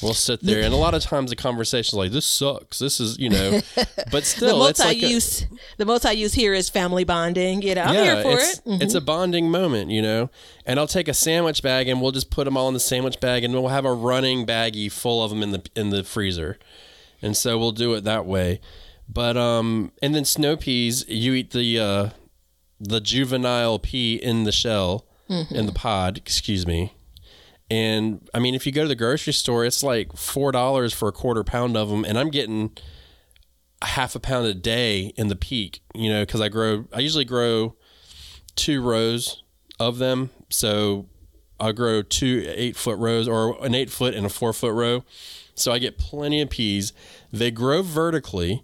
We'll sit there, and a lot of times the conversation is like, "This sucks. This is you know," [laughs] but The still, it's like a- multi-use, the multi-use here is family bonding. You know, I'm here for it's, it. Mm-hmm. It's a bonding moment, you know. And I'll take a sandwich bag and we'll just put them all in the sandwich bag, and we'll have a running baggie full of them in the in the freezer. And so we'll do it that way. But um, and then snow peas, you eat the uh, the juvenile pea in the shell. in the pod, excuse me. And I mean, if you go to the grocery store, it's like four dollars for a quarter pound of them, and I'm getting a half a pound a day in the peak. You know, because I grow, I usually grow two rows of them, so I grow two eight foot rows or an eight foot and a four foot row. So I get plenty of peas. They grow vertically,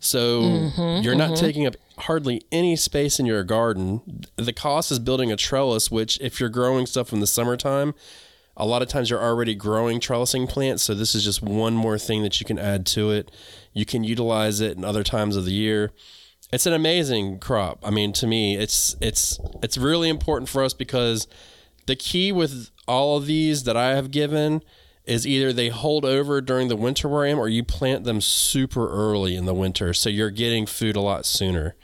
so Mm-hmm, you're not taking up hardly any space in your garden. The cost is building a trellis, which if you're growing stuff in the summertime, a lot of times you're already growing trellising plants. So this is just one more thing that you can add to it. You can utilize it in other times of the year. It's an amazing crop. I mean, to me, it's it's it's really important for us because the key with all of these that I have given is either they hold over during the winter where I am, or you plant them super early in the winter, so you're getting food a lot sooner.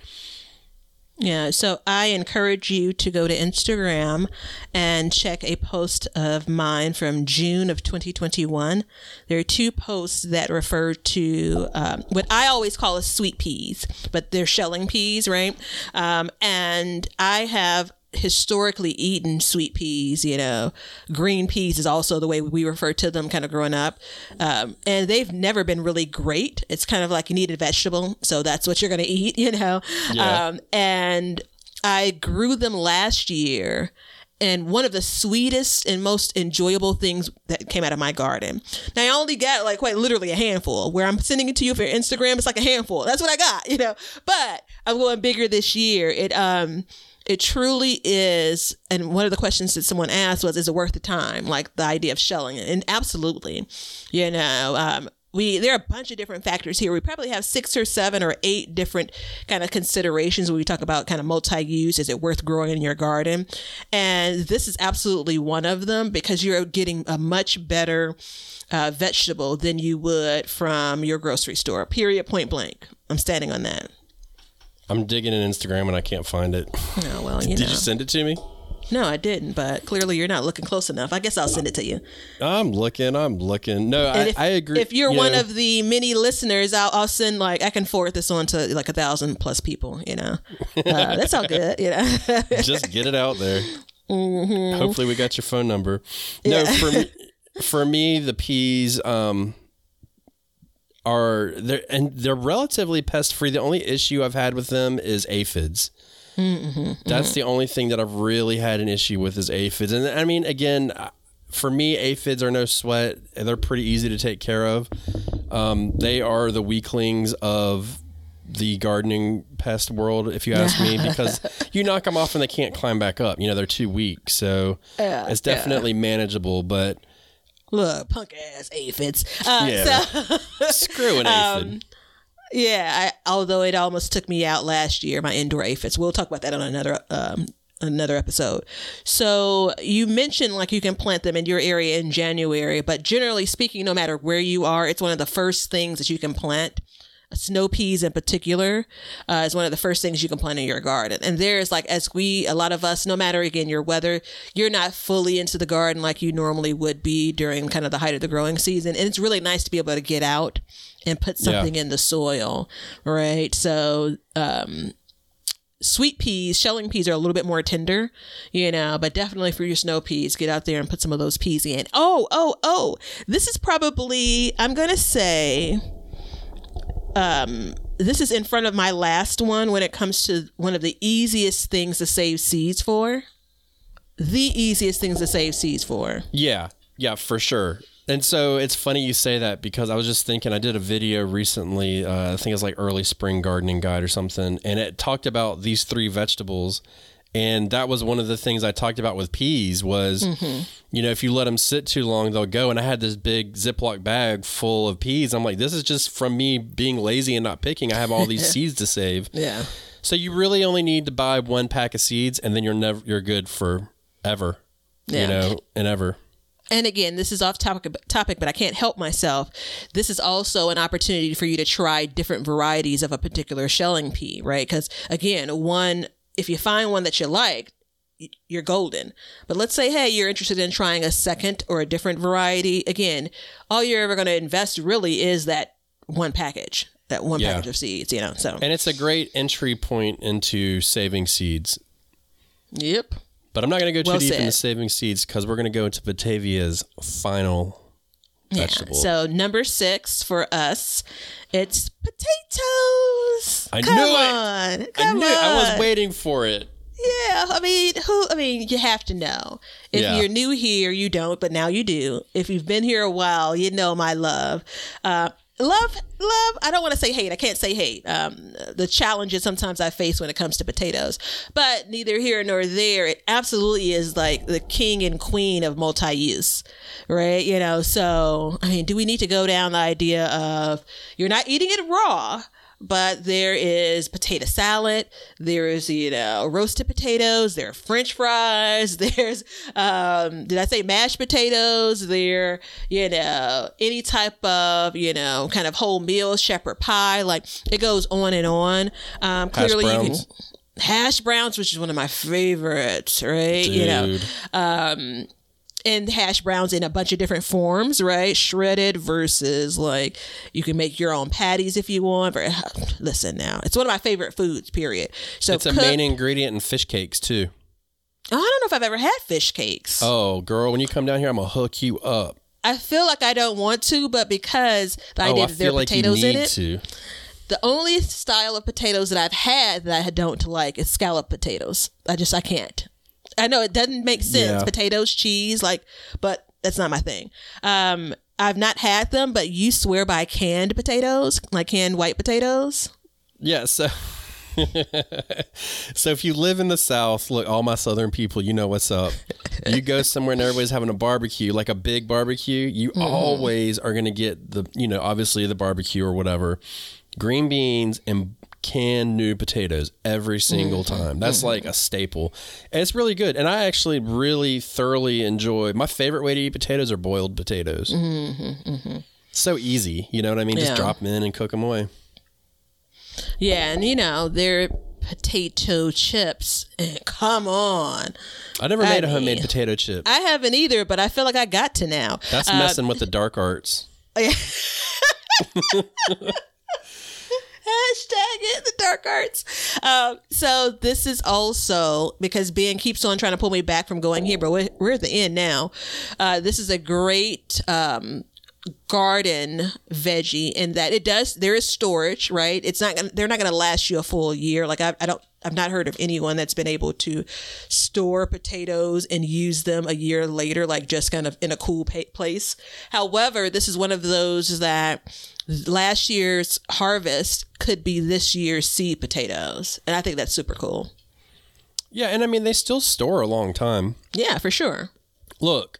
Yeah, so I encourage you to go to Instagram and check a post of mine from June of 2021. There are two posts that refer to um, what I always call as sweet peas, but they're shelling peas, right? Um, and I have historically eaten sweet peas, you know, green peas is also the way we refer to them kind of growing up. Um, and they've never been really great. It's kind of like you need a vegetable, so that's what you're going to eat, [laughs] you know. Yeah. Um, and I grew them last year. And one of the sweetest and most enjoyable things that came out of my garden. Now I only got like quite literally a handful. Where I'm sending it to you for Instagram, it's like a handful. That's what I got, you know. But I'm going bigger this year. It um it truly is and one of the questions that someone asked was is it worth the time? Like the idea of shelling it. And absolutely. You know um, we there are a bunch of different factors here. We probably have six or seven or eight different kind of considerations when we talk about kind of multi-use. Is it worth growing in your garden? And this is absolutely one of them because you're getting a much better uh, vegetable than you would from your grocery store period point blank. I'm standing on that I'm digging in Instagram and I can't find it. oh well you Did know you send it to me? No, I didn't, but clearly you're not looking close enough. I guess I'll send it to you. I'm looking. I'm looking. No, I, if, I agree. If you're you one know, of the many listeners, I'll, I'll send like I can forward this on to like a thousand plus people. You know, uh, that's all good. You know, [laughs] just get it out there. Mm-hmm. Hopefully, we got your phone number. No, for me, [laughs] for me, the peas um, are they're and they're relatively pest free. The only issue I've had with them is aphids. Mm-hmm, That's the only thing that I've really had an issue with is aphids. And I mean, again, for me, aphids are no sweat. They're pretty easy to take care of. Um, they are the weaklings of the gardening pest world, if you ask me, because [laughs] you knock them off and they can't climb back up. You know, they're too weak. So it's definitely manageable, but look, punk ass aphids. Uh, Yeah. So [laughs] screw an [laughs] Um, aphid. yeah, I, although it almost took me out last year, my indoor aphids. We'll talk about that on another um, another episode. So you mentioned like you can plant them in your area in January, but generally speaking, no matter where you are, it's one of the first things that you can plant. Snow peas in particular uh, is one of the first things you can plant in your garden. And there's like, as we, a lot of us, no matter again your weather, you're not fully into the garden like you normally would be during kind of the height of the growing season. And it's really nice to be able to get out and put something in the soil, right? So, um, sweet peas, shelling peas are a little bit more tender, you know, but definitely for your snow peas, get out there and put some of those peas in. Oh, oh, oh, this is probably, I'm going to say, um, this is in front of my last one when it comes to one of the easiest things to save seeds for. The easiest things to save seeds for. Yeah, yeah, for sure. And so it's funny you say that because I was just thinking I did a video recently. Uh, I think it was like early spring gardening guide or something, and it talked about these three vegetables. And that was one of the things I talked about with peas was, mm-hmm. you know, if you let them sit too long, they'll go. And I had this big Ziploc bag full of peas. I'm like, this is just from me being lazy and not picking. I have all these [laughs] seeds to save. Yeah. So you really only need to buy one pack of seeds, and then you're never you're good for ever. Yeah. You know, and ever. and again, this is off topic, topic, but I can't help myself. This is also an opportunity for you to try different varieties of a particular shelling pea, right? Because again, one, if you find one that you like, you're golden. But let's say, hey, you're interested in trying a second or a different variety. Again, all you're ever going to invest really is that one package, that one Yeah. package of seeds, you know? So, And it's a great entry point into saving seeds. yep. But I'm not going to go too Well deep said. into saving seeds because we're going to go into Batavia's final vegetable. So number six for us, it's potatoes. I Come knew it. on, I Come It. I was waiting for it. Yeah, I mean, who? I mean, you have to know. If Yeah. you're new here, you don't, but now you do. If you've been here a while, you know my love. Uh, love, love. I don't want to say hate. I can't say hate. Um, the challenges sometimes I face when it comes to potatoes, but neither here nor there. It absolutely is like the king and queen of multi-use, right? You know. So, I mean, do we need to go down the idea of you're not eating it raw? But there is potato salad there is you know roasted potatoes there are french fries [laughs] there's um did i say mashed potatoes? There you know any type of you know kind of whole meal shepherd pie like it goes on and on. Um clearly you can hash browns which is one of my favorites right? You know Dude. And hash browns in a bunch of different forms, right? Shredded versus like you can make your own patties if you want. But [sighs] listen now, it's one of my favorite foods. Period. So it's a cook- main ingredient in fish cakes too. Oh, I don't know if I've ever had fish cakes. Oh, girl, when you come down here, I'm gonna hook you up. I feel like I don't want to, but because the Oh, idea I are like you potatoes in it, to. the only style of potatoes that I've had that I don't like is scallop potatoes. I just I can't. I know it doesn't make sense. Yeah. Potatoes, cheese, like, but that's not my thing. Um, I've not had them, but you swear by canned potatoes, like canned white potatoes. Yeah, so [laughs] so if you live in the South, look, all my Southern people, you know what's up. You go somewhere and everybody's having a barbecue, like a big barbecue. You Mm-hmm. always are going to get the, you know, obviously the barbecue or whatever, green beans and canned new potatoes every single Mm-hmm. time. That's like a staple, and it's really good. And I actually really thoroughly enjoy. My favorite way to eat potatoes are boiled potatoes. So easy, you know what I mean? Just Mm-hmm, drop them in and cook them away. Yeah, and you know they're potato chips. And come on, I never made a homemade mean- potato chip. I haven't either, but I feel like I got to now. That's Uh, messing with the dark arts. [laughs] [laughs] Hashtag it, the dark arts. Um, so this is also because Ben keeps on trying to pull me back from going here, but we're, we're at the end now. Uh, this is a great um, garden veggie in that it does there is storage right it's not gonna they're not gonna last you a full year like I, I don't i've not heard of anyone that's been able to store potatoes and use them a year later like just kind of in a cool pa- place however this is one of those that last year's harvest could be this year's seed potatoes and i think that's super cool Yeah, and I mean they still store a long time. yeah for sure Look,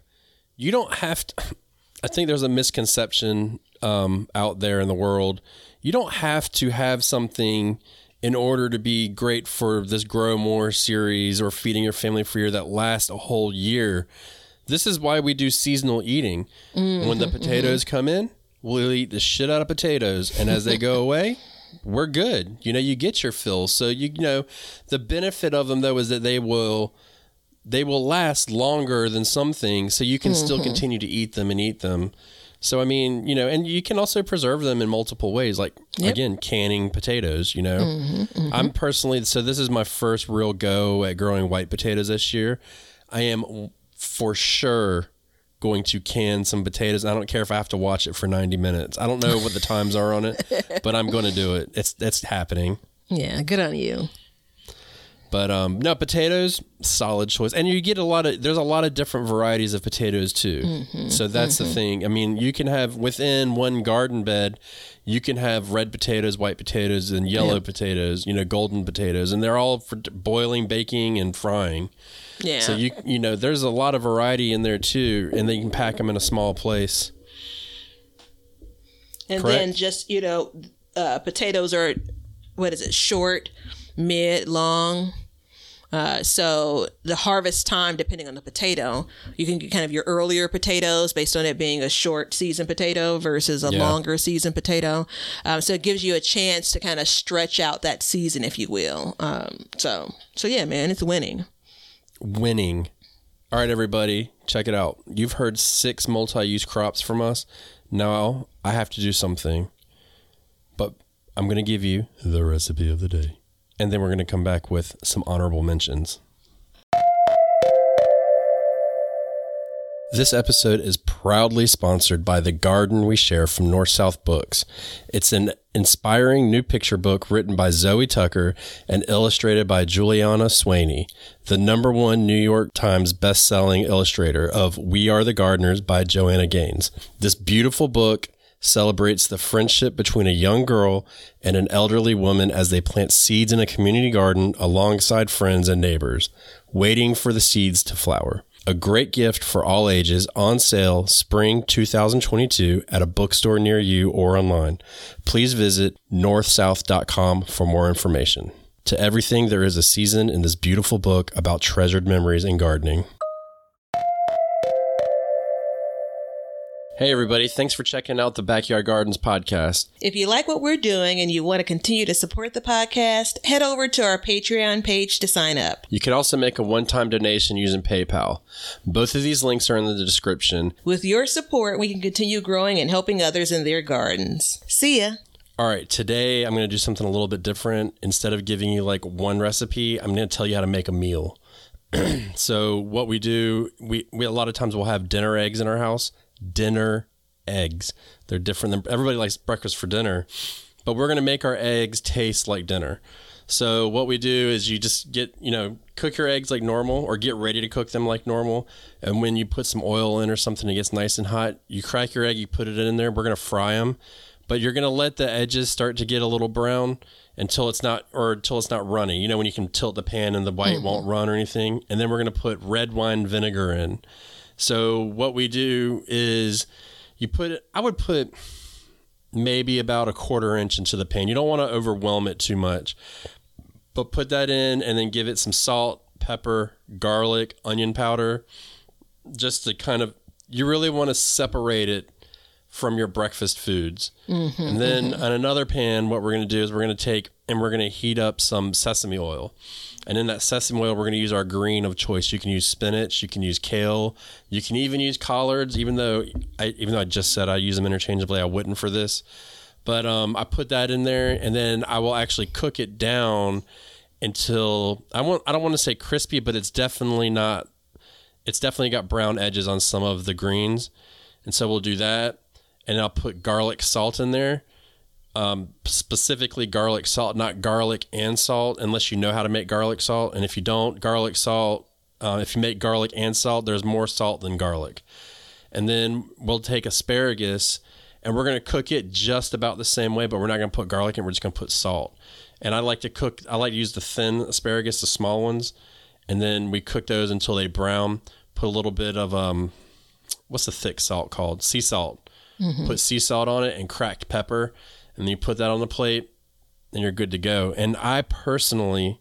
you don't have to. [laughs] I think there's a misconception um, out there in the world. You don't have to have something in order to be great for this Grow More series or feeding your family for year that lasts a whole year. This is why we do seasonal eating. Mm. when the [laughs] mm-hmm. potatoes come in, we'll eat the shit out of potatoes, and as they go [laughs] away, we're good. You know, you get your fill. So you, you know, the benefit of them though is that they will they will last longer than some things, so you can still mm-hmm. continue to eat them and eat them. So I mean, you know, and you can also preserve them in multiple ways, like again, canning potatoes. You know, mm-hmm, mm-hmm. I'm personally so this is my first real go at growing white potatoes this year. I am for sure going to can some potatoes. I don't care if I have to watch it for 90 minutes. I don't know what the times are on it, [laughs] but I'm going to do it. It's it's happening. yeah good on you But um, no potatoes, solid choice, and you get a lot of. There's a lot of different varieties of potatoes too. so that's the thing. I mean, you can have within one garden bed, you can have red potatoes, white potatoes, and yellow potatoes. You know, golden potatoes, and they're all for boiling, baking, and frying. yeah So you you know, there's a lot of variety in there too, and then you can pack them in a small place. And Correct. then just, you know, uh, potatoes are, what is it, short, mid, long. Uh, so the harvest time, depending on the potato, you can get kind of your earlier potatoes based on it being a short season potato versus a Yeah. longer season potato. Um, so it gives you a chance to kind of stretch out that season, if you will. Um, so, so yeah, man, it's winning. winning. All right, everybody, check it out. You've heard six multi use crops from us. Now I have to do something, but I'm going to give you the recipe of the day. And then we're going to come back with some honorable mentions. This episode is proudly sponsored by The Garden We Share from North South Books. It's an inspiring new picture book written by Zoe Tucker and illustrated by Juliana Swaney, the number one New York Times best-selling illustrator of We Are the Gardeners by Joanna Gaines. This beautiful book celebrates the friendship between a young girl and an elderly woman as they plant seeds in a community garden alongside friends and neighbors, waiting for the seeds to flower a great gift for all ages on sale spring 2022 at a bookstore near you or online. Please visit northsouth.com for more information. To everything, there is a season in this beautiful book about treasured memories and gardening. Hey, everybody. Thanks for checking out the Backyard Gardens podcast. If you like what we're doing and you want to continue to support the podcast, head over to our Patreon page to sign up. You can also make a one time donation using PayPal. Both of these links are in the description. With your support, we can continue growing and helping others in their gardens. See ya. All right, today I'm going to do something a little bit different. Instead of giving you like one recipe, I'm going to tell you how to make a meal. [clears throat] so what we do, we, we a lot of times we'll have dinner eggs in our house dinner eggs. They're different than everybody likes breakfast for dinner, but we're going to make our eggs taste like dinner. So what we do is you just get, you know, cook your eggs like normal or get ready to cook them like normal. And when you put some oil in or something, it gets nice and hot. You crack your egg, you put it in there. We're going to fry them, but you're going to let the edges start to get a little brown until it's not, or until it's not runny. You know, when you can tilt the pan and the white mm-hmm. won't run or anything. And then we're going to put red wine vinegar in. So what we do is you put it, I would put maybe about a quarter inch into the pan. You don't want to overwhelm it too much, but put that in and then give it some salt, pepper, garlic, onion powder, just to kind of, you really want to separate it from your breakfast foods. Mm-hmm, and then mm-hmm. on another pan, what we're going to do is we're going to take and we're going to heat up some sesame oil. And in that sesame oil, we're going to use our green of choice. You can use spinach, you can use kale, you can even use collards. Even though I, even though I just said I use them interchangeably, I wouldn't for this. But um, I put that in there, and then I will actually cook it down until I want. I don't want to say crispy, but it's definitely not. It's definitely got brown edges on some of the greens, and so we'll do that. And I'll put garlic salt in there um, specifically garlic salt, not garlic and salt, unless you know how to make garlic salt. And if you don't, garlic salt, uh, if you make garlic and salt, there's more salt than garlic. And then we'll take asparagus and we're going to cook it just about the same way, but we're not going to put garlic in. We're just going to put salt. And I like to cook, I like to use the thin asparagus, the small ones. And then we cook those until they brown. Put a little bit of, um, what's the thick salt called? Sea salt. Mm-hmm. Put sea salt on it and cracked pepper and then you put that on the plate and you're good to go. And I personally,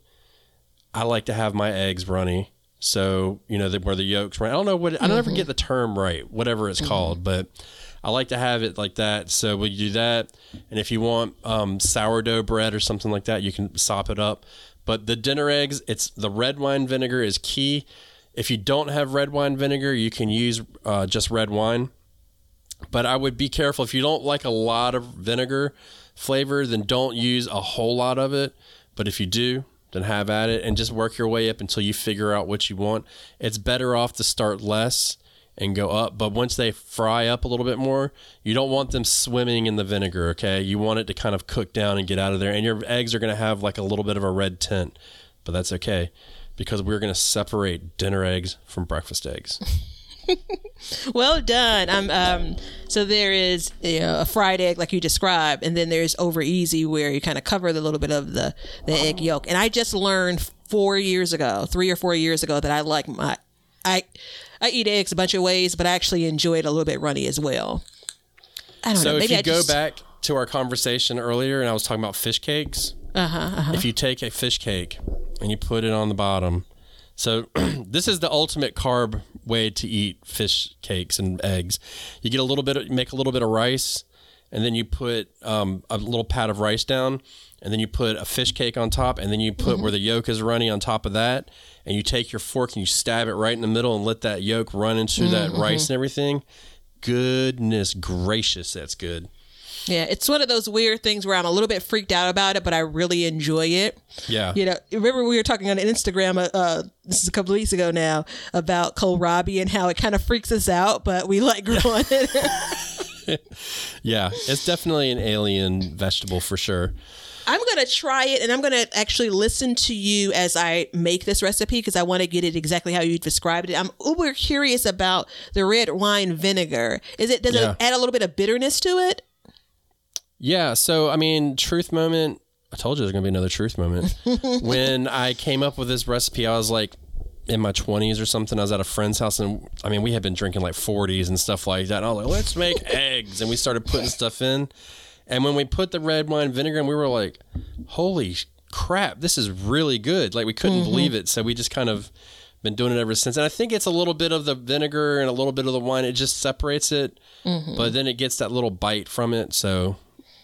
I like to have my eggs runny. So, you know, the, where the yolks run. I don't know what, I don't ever mm-hmm. get the term right, whatever it's mm-hmm. called, but I like to have it like that. So we do that. And if you want um, sourdough bread or something like that, you can sop it up. But the dinner eggs, it's the red wine vinegar is key. If you don't have red wine vinegar, you can use uh, just red wine. But I would be careful if you don't like a lot of vinegar flavor, then don't use a whole lot of it. But if you do, then have at it and just work your way up until you figure out what you want. It's better off to start less and go up, but once they fry up a little bit more, you don't want them swimming in the vinegar, okay? You want it to kind of cook down and get out of there. And your eggs are going to have like a little bit of a red tint, but that's okay because we're going to separate dinner eggs from breakfast eggs. [laughs] well done. I'm um so there is you know, a fried egg like you described, and then there's over easy where you kind of cover the little bit of the the egg yolk. And I just learned four years ago, three or four years ago, that I like my I I eat eggs a bunch of ways, but I actually enjoy it a little bit runny as well. I don't so know. Maybe if you I go just... back to our conversation earlier, and I was talking about fish cakes. Uh-huh, uh-huh. If you take a fish cake and you put it on the bottom so [clears throat] this is the ultimate carb way to eat fish cakes and eggs. You get a little bit, of, make a little bit of rice, and then you put um, a little pat of rice down, and then you put a fish cake on top, and then you put mm-hmm. where the yolk is running on top of that, and you take your fork and you stab it right in the middle and let that yolk run into mm-hmm. that rice and everything. Goodness gracious, that's good. Yeah, it's one of those weird things where I'm a little bit freaked out about it, but I really enjoy it. Yeah. You know, remember we were talking on Instagram, uh, uh, this is a couple of weeks ago now, about kohlrabi and how it kind of freaks us out, but we like growing it. [laughs] Yeah, it's definitely an alien vegetable for sure. I'm going to try it and I'm going to actually listen to you as I make this recipe because I want to get it exactly how you described it. I'm uber curious about the red wine vinegar. Is it, does Yeah. it add a little bit of bitterness to it? Yeah, so I mean, truth moment. I told you there's gonna be another truth moment. [laughs] when I came up with this recipe, I was like in my 20s or something. I was at a friend's house, and I mean, we had been drinking like 40s and stuff like that. And I was like, let's make [laughs] eggs, and we started putting stuff in. And when we put the red wine vinegar, in, we were like, holy crap, this is really good. Like we couldn't mm-hmm. believe it. So we just kind of been doing it ever since. And I think it's a little bit of the vinegar and a little bit of the wine. It just separates it, mm-hmm. but then it gets that little bite from it. So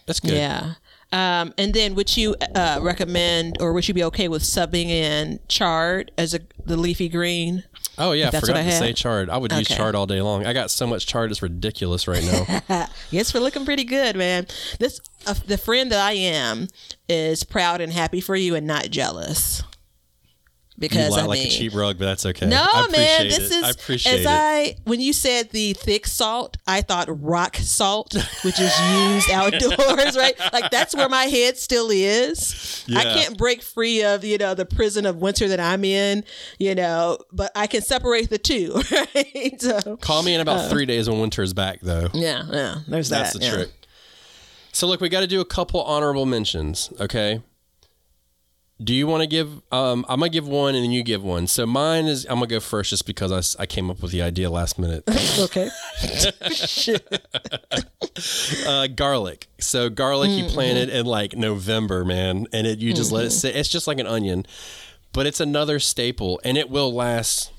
that's good. Yeah. Um, and then would you uh, recommend or would you be okay with subbing in chard as a the leafy green? Oh yeah, That's forgot I to say chard. I would use Okay. chard all day long. I got so much chard, it's ridiculous right now. [laughs] Yes, we're looking pretty good, man. This uh, the friend that I am is proud and happy for you and not jealous. Because I like mean, a cheap rug, but that's okay. No, I man, this it. is I appreciate as it. I when you said the thick salt, I thought rock salt, which is [laughs] used outdoors, right? Like that's where my head still is. I can't break free of you know the prison of winter that I'm in, you know, but I can separate the two, [laughs] right? So Call me in about uh, three days when winter is back, though. yeah, yeah, there's that. That's the yeah. trick. So look, we got to do a couple honorable mentions. Okay. Do you want to give? Um, I'm gonna give one, and then you give one. So mine is I'm gonna go first, just because I, I came up with the idea last minute. [laughs] Okay. uh, garlic. So garlic you plant it in like November, man, and it you just let it sit. It's just like an onion, but it's another staple, and it will last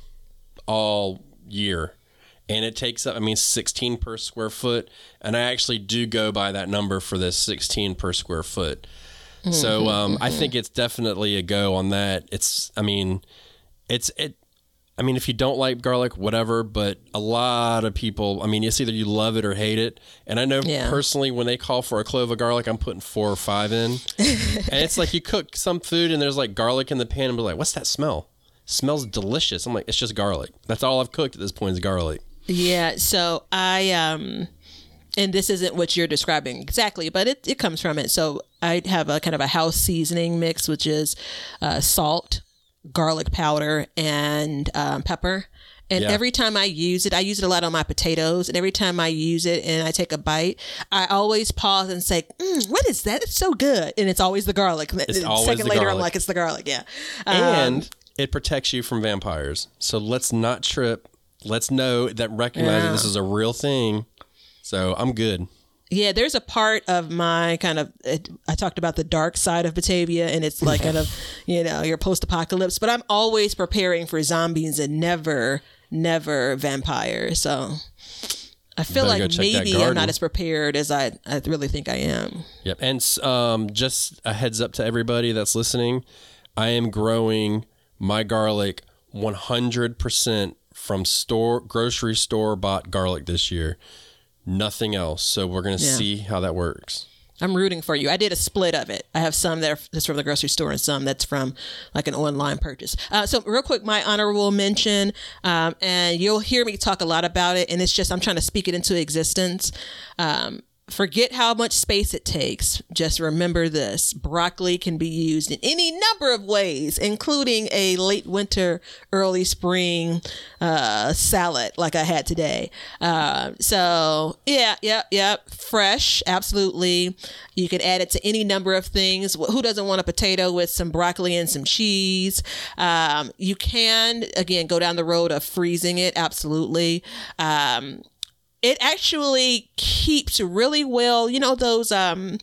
all year. And it takes up, I mean, 16 per square foot, and I actually do go by that number for this 16 per square foot. So um, I think it's definitely a go on that. It's, I mean, it's it. I mean, if you don't like garlic, whatever. But a lot of people, I mean, it's either you love it or hate it. And I know Yeah. personally, when they call for a clove of garlic, I'm putting four or five in. [laughs] and it's like you cook some food and there's like garlic in the pan, and be like, "What's that smell? smells delicious." I'm like, "It's just garlic. That's all I've cooked at this point is garlic." Yeah, so I um and this isn't what you're describing exactly, but it, it comes from it. So I have a kind of a house seasoning mix, which is uh, salt, garlic powder, and um, pepper. And Yeah. every time I use it, I use it a lot on my potatoes. And every time I use it and I take a bite, I always pause and say, mm, "What is that? It's so good!" And it's always the garlic. It's always second the later, I'm garlic. like, "It's the garlic." Yeah. Um, and it protects you from vampires. So let's not trip. Let's know that recognize that this is a real thing. So I'm good. Yeah, there's a part of my kind of it, I talked about the dark side of Batavia, and it's like kind of [laughs] you know your post-apocalypse. But I'm always preparing for zombies and never, never vampires. So I feel like maybe I'm not as prepared as I I really think I am. Yep. And um, just a heads up to everybody that's listening, I am growing my garlic 100% from store grocery store bought garlic this year. Nothing else. So we're going to Yeah. see how that works. I'm rooting for you. I did a split of it. I have some that are, that's from the grocery store and some that's from like an online purchase. Uh, so real quick, my honorable mention, um, and you'll hear me talk a lot about it. And it's just I'm trying to speak it into existence. Um, forget how much space it takes. Just remember this: broccoli can be used in any number of ways, including a late winter, early spring uh, salad like I had today. Uh, so yeah, yeah, yeah, fresh, absolutely. You can add it to any number of things. Who doesn't want a potato with some broccoli and some cheese? Um, you can again go down the road of freezing it, absolutely. Um, it actually keeps really well. You know those um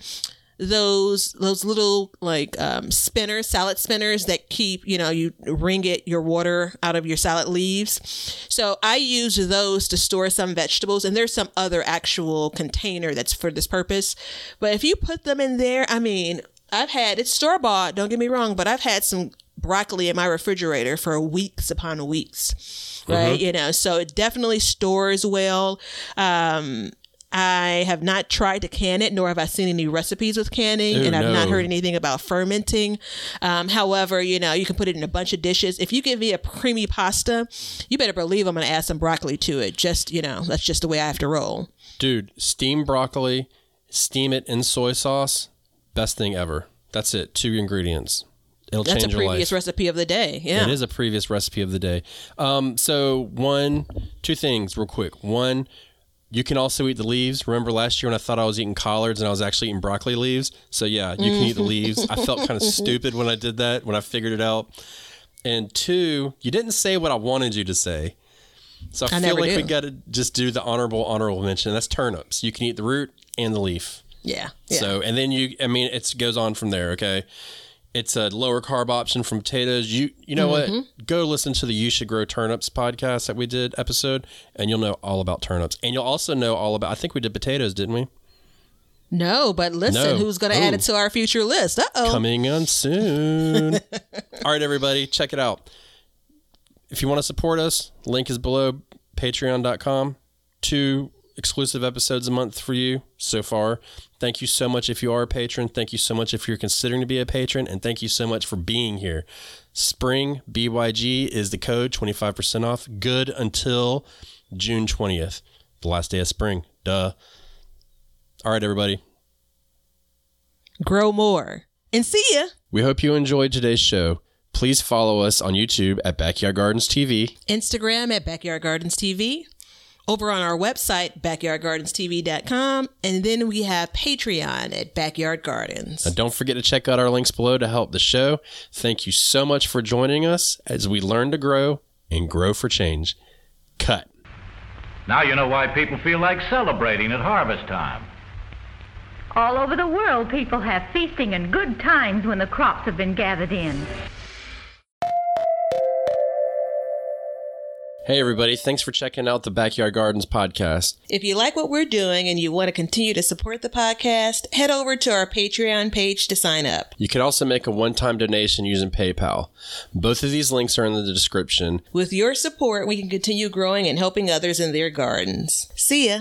those those little like um, spinners, salad spinners that keep you know you wring it your water out of your salad leaves. So I use those to store some vegetables, and there's some other actual container that's for this purpose. But if you put them in there, I mean, I've had it's store bought. Don't get me wrong, but I've had some broccoli in my refrigerator for weeks upon weeks right you know so it definitely stores well um I have not tried to can it, nor have I seen any recipes with canning, Ooh, and I've not heard anything about fermenting. Um, however, you know, you can put it in a bunch of dishes. If you give me a creamy pasta, you better believe I'm going to add some broccoli to it. Just, you know, that's just the way I have to roll. Dude, steam broccoli, steam it in soy sauce. Best thing ever. That's it. Two ingredients. It'll That's a change your previous recipe of the day. Yeah. It is a previous recipe of the day. Um, so one, two things real quick. One, you can also eat the leaves. Remember last year when I thought I was eating collards and I was actually eating broccoli leaves? So yeah, you can eat the leaves. I felt kind of [laughs] stupid when I did that, when I figured it out. And two, you didn't say what I wanted you to say. So I, I feel like we got to just do the honorable honorable mention. That's turnips. You can eat the root and the leaf. Yeah. yeah. So, and then you, I mean, it goes on from there. Okay. It's a lower carb option from potatoes. You, you know Mm-hmm. what? Go listen to the You Should Grow Turnips podcast that we did episode, and you'll know all about turnips. And you'll also know all about, I think we did potatoes, didn't we? no, but listen, No. who's going to add it to our future list? Uh oh. Coming on soon. [laughs] all right, everybody, check it out. If you want to support us, link is below patreon.com. Two exclusive episodes a month for you so far. Thank you so much if you are a patron. Thank you so much if you're considering to be a patron. And thank you so much for being here. Spring BYG is the code, 25% off, good until June 20th, the last day of spring. Duh. All right, everybody. Grow more. And see ya. We hope you enjoyed today's show. Please follow us on YouTube at Backyard Gardens TV. Instagram at Backyard Gardens TV. Over on our website, backyardgardenstv.com. And then we have Patreon at Backyard Gardens. And don't forget to check out our links below to help the show. Thank you so much for joining us as we learn to grow and grow for change. Cut. Now you know why people feel like celebrating at harvest time. All over the world, people have feasting and good times when the crops have been gathered in. Hey, everybody. Thanks for checking out the Backyard Gardens podcast. If you like what we're doing and you want to continue to support the podcast, head over to our Patreon page to sign up. You can also make a one time donation using PayPal. Both of these links are in the description. With your support, we can continue growing and helping others in their gardens. See ya.